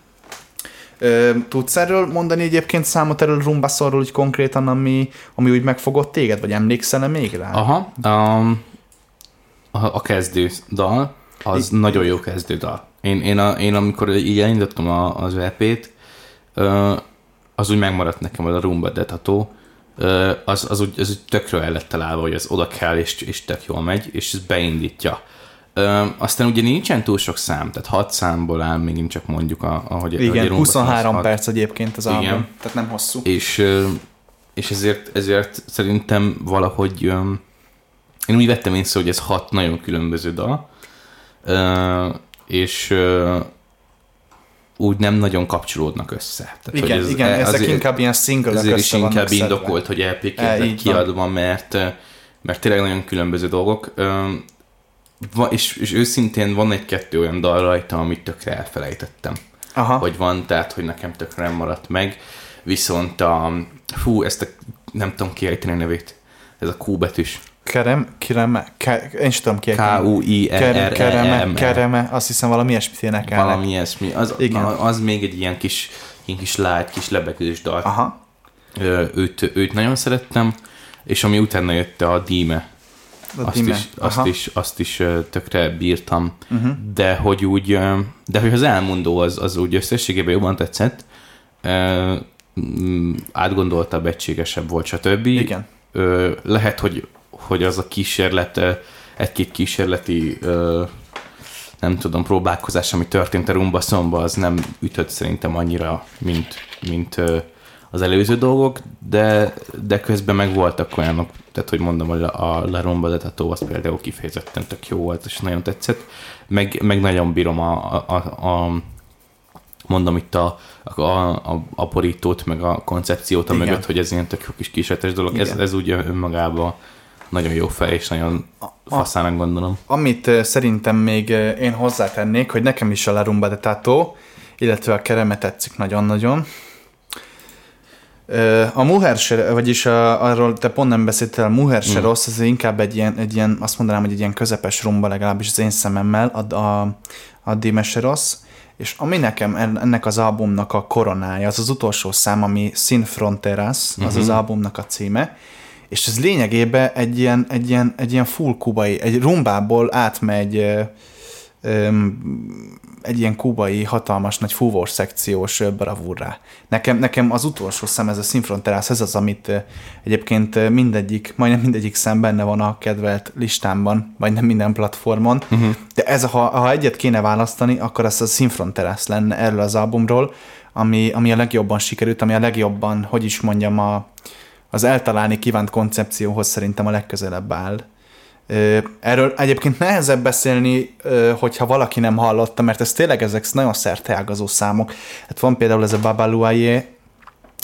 Ö, tudsz erről mondani egyébként számot erről Rumbassorról úgy konkrétan, ami, ami úgy megfogott téged, vagy emlékszel-e még rá? Aha, um, a, a kezdő dal, az nagyon jó kezdő dal. Én, én, a, én amikor így elindítottam a, az EP-t, az úgy megmaradt nekem, az a Rumba de Tattoo, ö, az, az, úgy, az úgy tökről el lett találva, hogy az oda kell, és, és tök jól megy, és ez beindítja. Ö, aztán ugye nincsen túl sok szám, tehát hat számból áll még csak mondjuk, a, ahogy ahogy Igen, Rumba 23 hat. perc egyébként az album, Igen. tehát nem hosszú. És, és ezért, ezért szerintem valahogy én úgy vettem észre, hogy ez hat nagyon különböző dal, és úgy nem nagyon kapcsolódnak össze. Tehát, Igen, hogy igen, ezek azért- inkább ilyen single ezért is inkább indokolt, hogy LP-ként E, így kiadva, mert, mert tényleg nagyon különböző dolgok. És, és őszintén van egy-kettő olyan dal rajta, amit tökre elfelejtettem Aha. hogy van, tehát hogy nekem tökre nem maradt meg. Viszont a, fú, ezt a, nem tudom kiejteni a nevét, ez a Q betűs. Kerem, kireme, ke, én sem tudom ki. K-U-I-E-R-E-M. Kereme, kereme, azt hiszem valami ilyesmit énekelnek. Valami ilyesmi. Az, Igen. az még egy ilyen kis, ilyen kis lágy, kis lebegős dal. Aha. Őt, őt nagyon szerettem, és ami utána jött a Díme, azt Dime. is, azt, Aha. is, azt is tökre bírtam, Uh-huh. de hogy úgy, de hogy az elmondó az, az úgy összességében jobban tetszett, átgondoltabb, egységesebb volt, stb. Igen. Lehet, hogy, hogy az a kísérlet, egy-két kísérleti nem tudom, próbálkozás, ami történt a rumbaszomba, az nem ütött szerintem annyira, mint, mint az előző dolgok, de, de közben meg voltak olyanok, tehát hogy mondom, hogy a La Rumba de Tattoo az például kifejezetten tök jó volt, és nagyon tetszett, meg, meg nagyon bírom a, a, a mondom itt a, a, a, a borítót, meg a koncepciót a Igen. mögött, hogy ez ilyen tök jó kis kísérletes dolog. Ez, Igen. ez úgy önmagában nagyon jó fej, és nagyon faszának gondolom. Amit szerintem még én hozzátennék, hogy nekem is a La Rumba de Tato, illetve a kereme tetszik nagyon-nagyon. A Muher, vagyis a, arról te pont nem beszéltél, a Muher se Mm. rossz, ez inkább egy ilyen, egy ilyen, azt mondanám, hogy egy ilyen közepes rumba, legalábbis az én szememmel, a, a, a Dime se rossz. És ami nekem en- ennek az albumnak a koronája, az az utolsó szám, ami Sin Fronteras, az az albumnak a címe, és ez lényegében egy ilyen, egy ilyen, egy ilyen full kubai, egy rumbából átmegy egy ilyen kubai, hatalmas, nagy fúvós szekciós bravúrrá. Nekem, nekem az utolsó szem, ez a Sinfronterász, ez az, amit egyébként mindegyik, majdnem mindegyik szem benne van a kedvelt listámban, vagy nem minden platformon, uh-huh. de ez, ha, ha egyet kéne választani, akkor ez a Sinfronterász lenne erről az albumról, ami, ami a legjobban sikerült, ami a legjobban, hogy is mondjam, a, az eltalálni kívánt koncepcióhoz szerintem a legközelebb áll. Erről egyébként nehezebb beszélni, hogyha valaki nem hallotta, mert ez tényleg ezek nagyon szerteágazó számok. Hát van például ez a Babaluaye,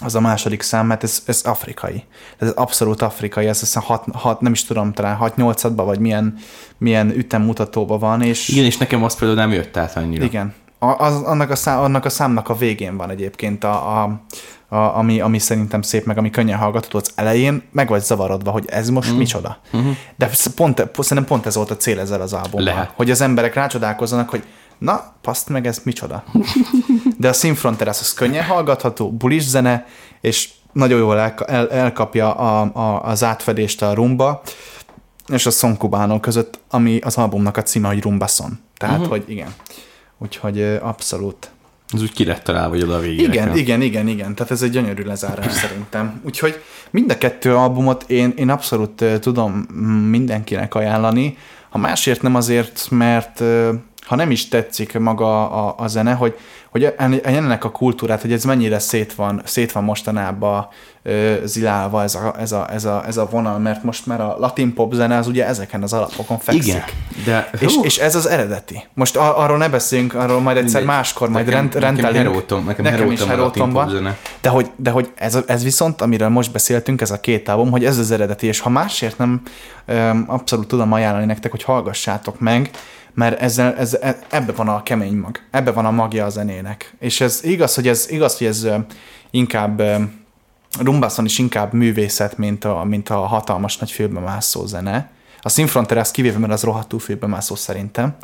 az a második szám, mert ez, ez afrikai. Ez abszolút afrikai, ez hiszem hat, hat, nem is tudom, talán 6-8 vagy milyen, milyen ütemmutatóban van, és Igen, és nekem az például nem jött át annyira. igen. A, az, annak, a szám, annak a számnak a végén van egyébként, a, a, a, ami, ami szerintem szép, meg ami könnyen hallgatható az elején, meg vagy zavarodva, hogy ez most mm. micsoda. Mm-hmm. De pont, szerintem pont ez volt a cél ezzel az albummal. Lehet. Hogy az emberek rácsodálkozzanak, hogy na, paszt meg, ez micsoda. De a Sinfronteras az könnyen hallgatható, bulis zene, és nagyon jól el, el, elkapja a, a, az átfedést a rumba, és a Son Cubano között, ami az albumnak a címe, hogy Rumbason. Tehát, uh-huh. hogy igen. Úgyhogy abszolút. Ez úgy ki lett találva, hogy oda a végére. Igen, kell. igen, igen, igen. Tehát ez egy gyönyörű lezárás szerintem. Úgyhogy mind a kettő albumot én, én abszolút tudom mindenkinek ajánlani. Ha másért nem azért, mert ha nem is tetszik maga a, a zene, hogy, hogy ennek a kultúrát, hogy ez mennyire szét van, szét van mostanában zilálva ez a, ez, a, ez, a, ez a vonal, mert most már a latin pop zene az ugye ezeken az alapokon fekszik. Igen, de És, és ez az eredeti. Most a, arról ne beszéljünk, arról majd egyszer mindegy. máskor majd Nekem- rend, nekem rendelünk. Heróton- nekem nekem is Heróton a latin Herótonban. pop zene. De hogy, de hogy ez, ez viszont, amiről most beszéltünk, ez a két album, hogy ez az eredeti, és ha másért nem öm, abszolút tudom ajánlani nektek, hogy hallgassátok meg, mert ezzel, ez, e- ebbe van a kemény mag, ebbe van a magja a zenének. És ez igaz, hogy ez, igaz, hogy ez inkább Rumbászon is inkább művészet, mint a, mint a hatalmas nagy fülbemászó zene. A Sinfronterász kivéve, mert az rohadtul fülbemászó szerintem.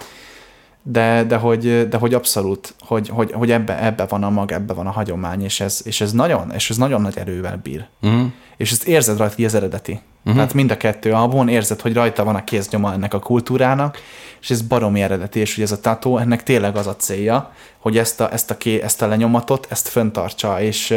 De, de, hogy, de hogy abszolút, hogy, hogy, hogy ebbe, ebbe van a mag, ebbe van a hagyomány, és ez, és ez, nagyon, és ez nagyon nagy erővel bír. Mhm. És ezt érzed rajta, hogy ez eredeti. Uh-huh. Tehát mind a kettő albumon érzed, hogy rajta van a kéznyoma ennek a kultúrának, és ez baromi eredeti, és hogy ez a tató, ennek tényleg az a célja, hogy ezt a, ezt a, ké, ezt a lenyomatot, ezt föntartsa, és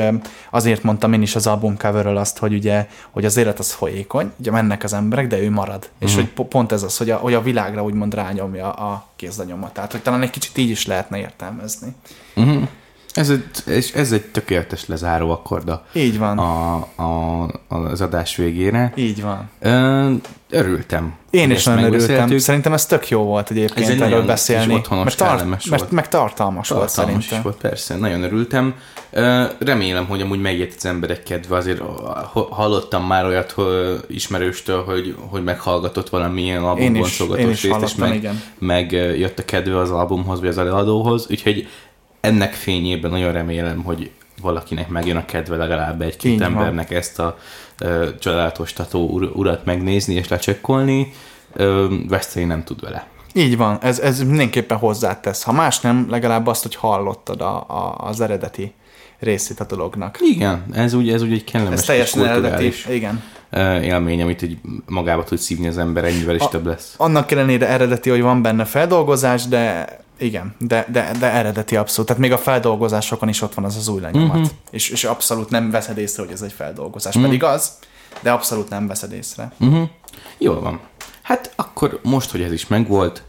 azért mondtam én is az album coverről azt, hogy ugye, hogy az élet az folyékony, ugye mennek az emberek, de ő marad. Uh-huh. És hogy po- pont ez az, hogy a, hogy a világra úgymond rányomja a kézlenyomatát, hogy talán egy kicsit így is lehetne értelmezni. mm-hmm. Ez egy, és ez egy tökéletes lezáró akkorda Így van. a, a, az adás végére. Így van. Örültem. Én is nagyon örültem. Szerintem ez tök jó volt Ez egyébként egy erről beszélni. otthonos, mert, kellemes mert volt. meg tartalmas, volt Tartalmas szerintem. is volt, persze, nagyon örültem. Remélem, hogy amúgy megjött az emberek kedve, azért ha- hallottam már olyat hogy ismerőstől, hogy, hogy meghallgatott valamilyen Én album is, boncolgatós én is részt, és meg, igen. meg jött a kedve az albumhoz, vagy az előadóhoz, úgyhogy ennek fényében nagyon remélem, hogy valakinek megjön a kedve legalább egy-két van. embernek ezt a ö, csodálatos ur- urat megnézni és lecsekkolni. Veszteni nem tud vele. Így van, ez, ez mindenképpen hozzátesz. Ha más nem, legalább azt, hogy hallottad a, a, az eredeti részét a dolognak. Igen, ez úgy, ez úgy egy kellemes Ez teljesen eredeti. Igen. élmény, amit így magába tud szívni az ember, ennyivel is A- több lesz. Annak ellenére eredeti, hogy van benne feldolgozás, de igen, de, de, de eredeti abszolút. Tehát még a feldolgozásokon is ott van az az új lenyomat. Mhm. És, és abszolút nem veszed észre, hogy ez egy feldolgozás. Pedig az, de abszolút nem veszed észre. Uh-huh. Jól van. Hát akkor most, hogy ez is megvolt,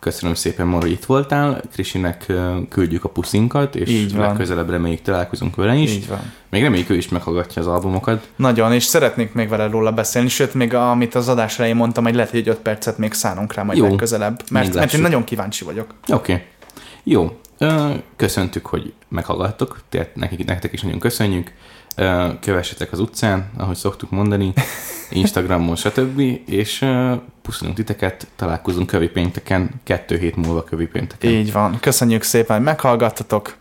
Köszönöm szépen, hogy itt voltál. Krisinek küldjük a puszinkat, és Így van. legközelebb reméljük találkozunk vele is. Így van. Még reméljük, ő is meghallgatja az albumokat. Nagyon, és szeretnék még vele róla beszélni, sőt, még amit az adás elején mondtam, hogy lehet, hogy 5 percet még szánunk rá majd Jó. legközelebb, mert, mert én nagyon kíváncsi vagyok. Oké. Okay. Jó. Köszöntük, hogy meghallgattok. Tehát nekik, nektek is nagyon köszönjük. Kövessetek az utcán, ahogy szoktuk mondani, Instagramon, stb. És puszilunk titeket, találkozunk kövi pénteken, kettő hét múlva kövi pénteken. Így van. Köszönjük szépen, hogy meghallgattatok.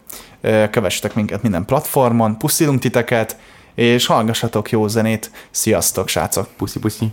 Kövessetek minket minden platformon, puszilunk titeket, és hallgassatok jó zenét. Sziasztok, srácok! Puszi, puszi.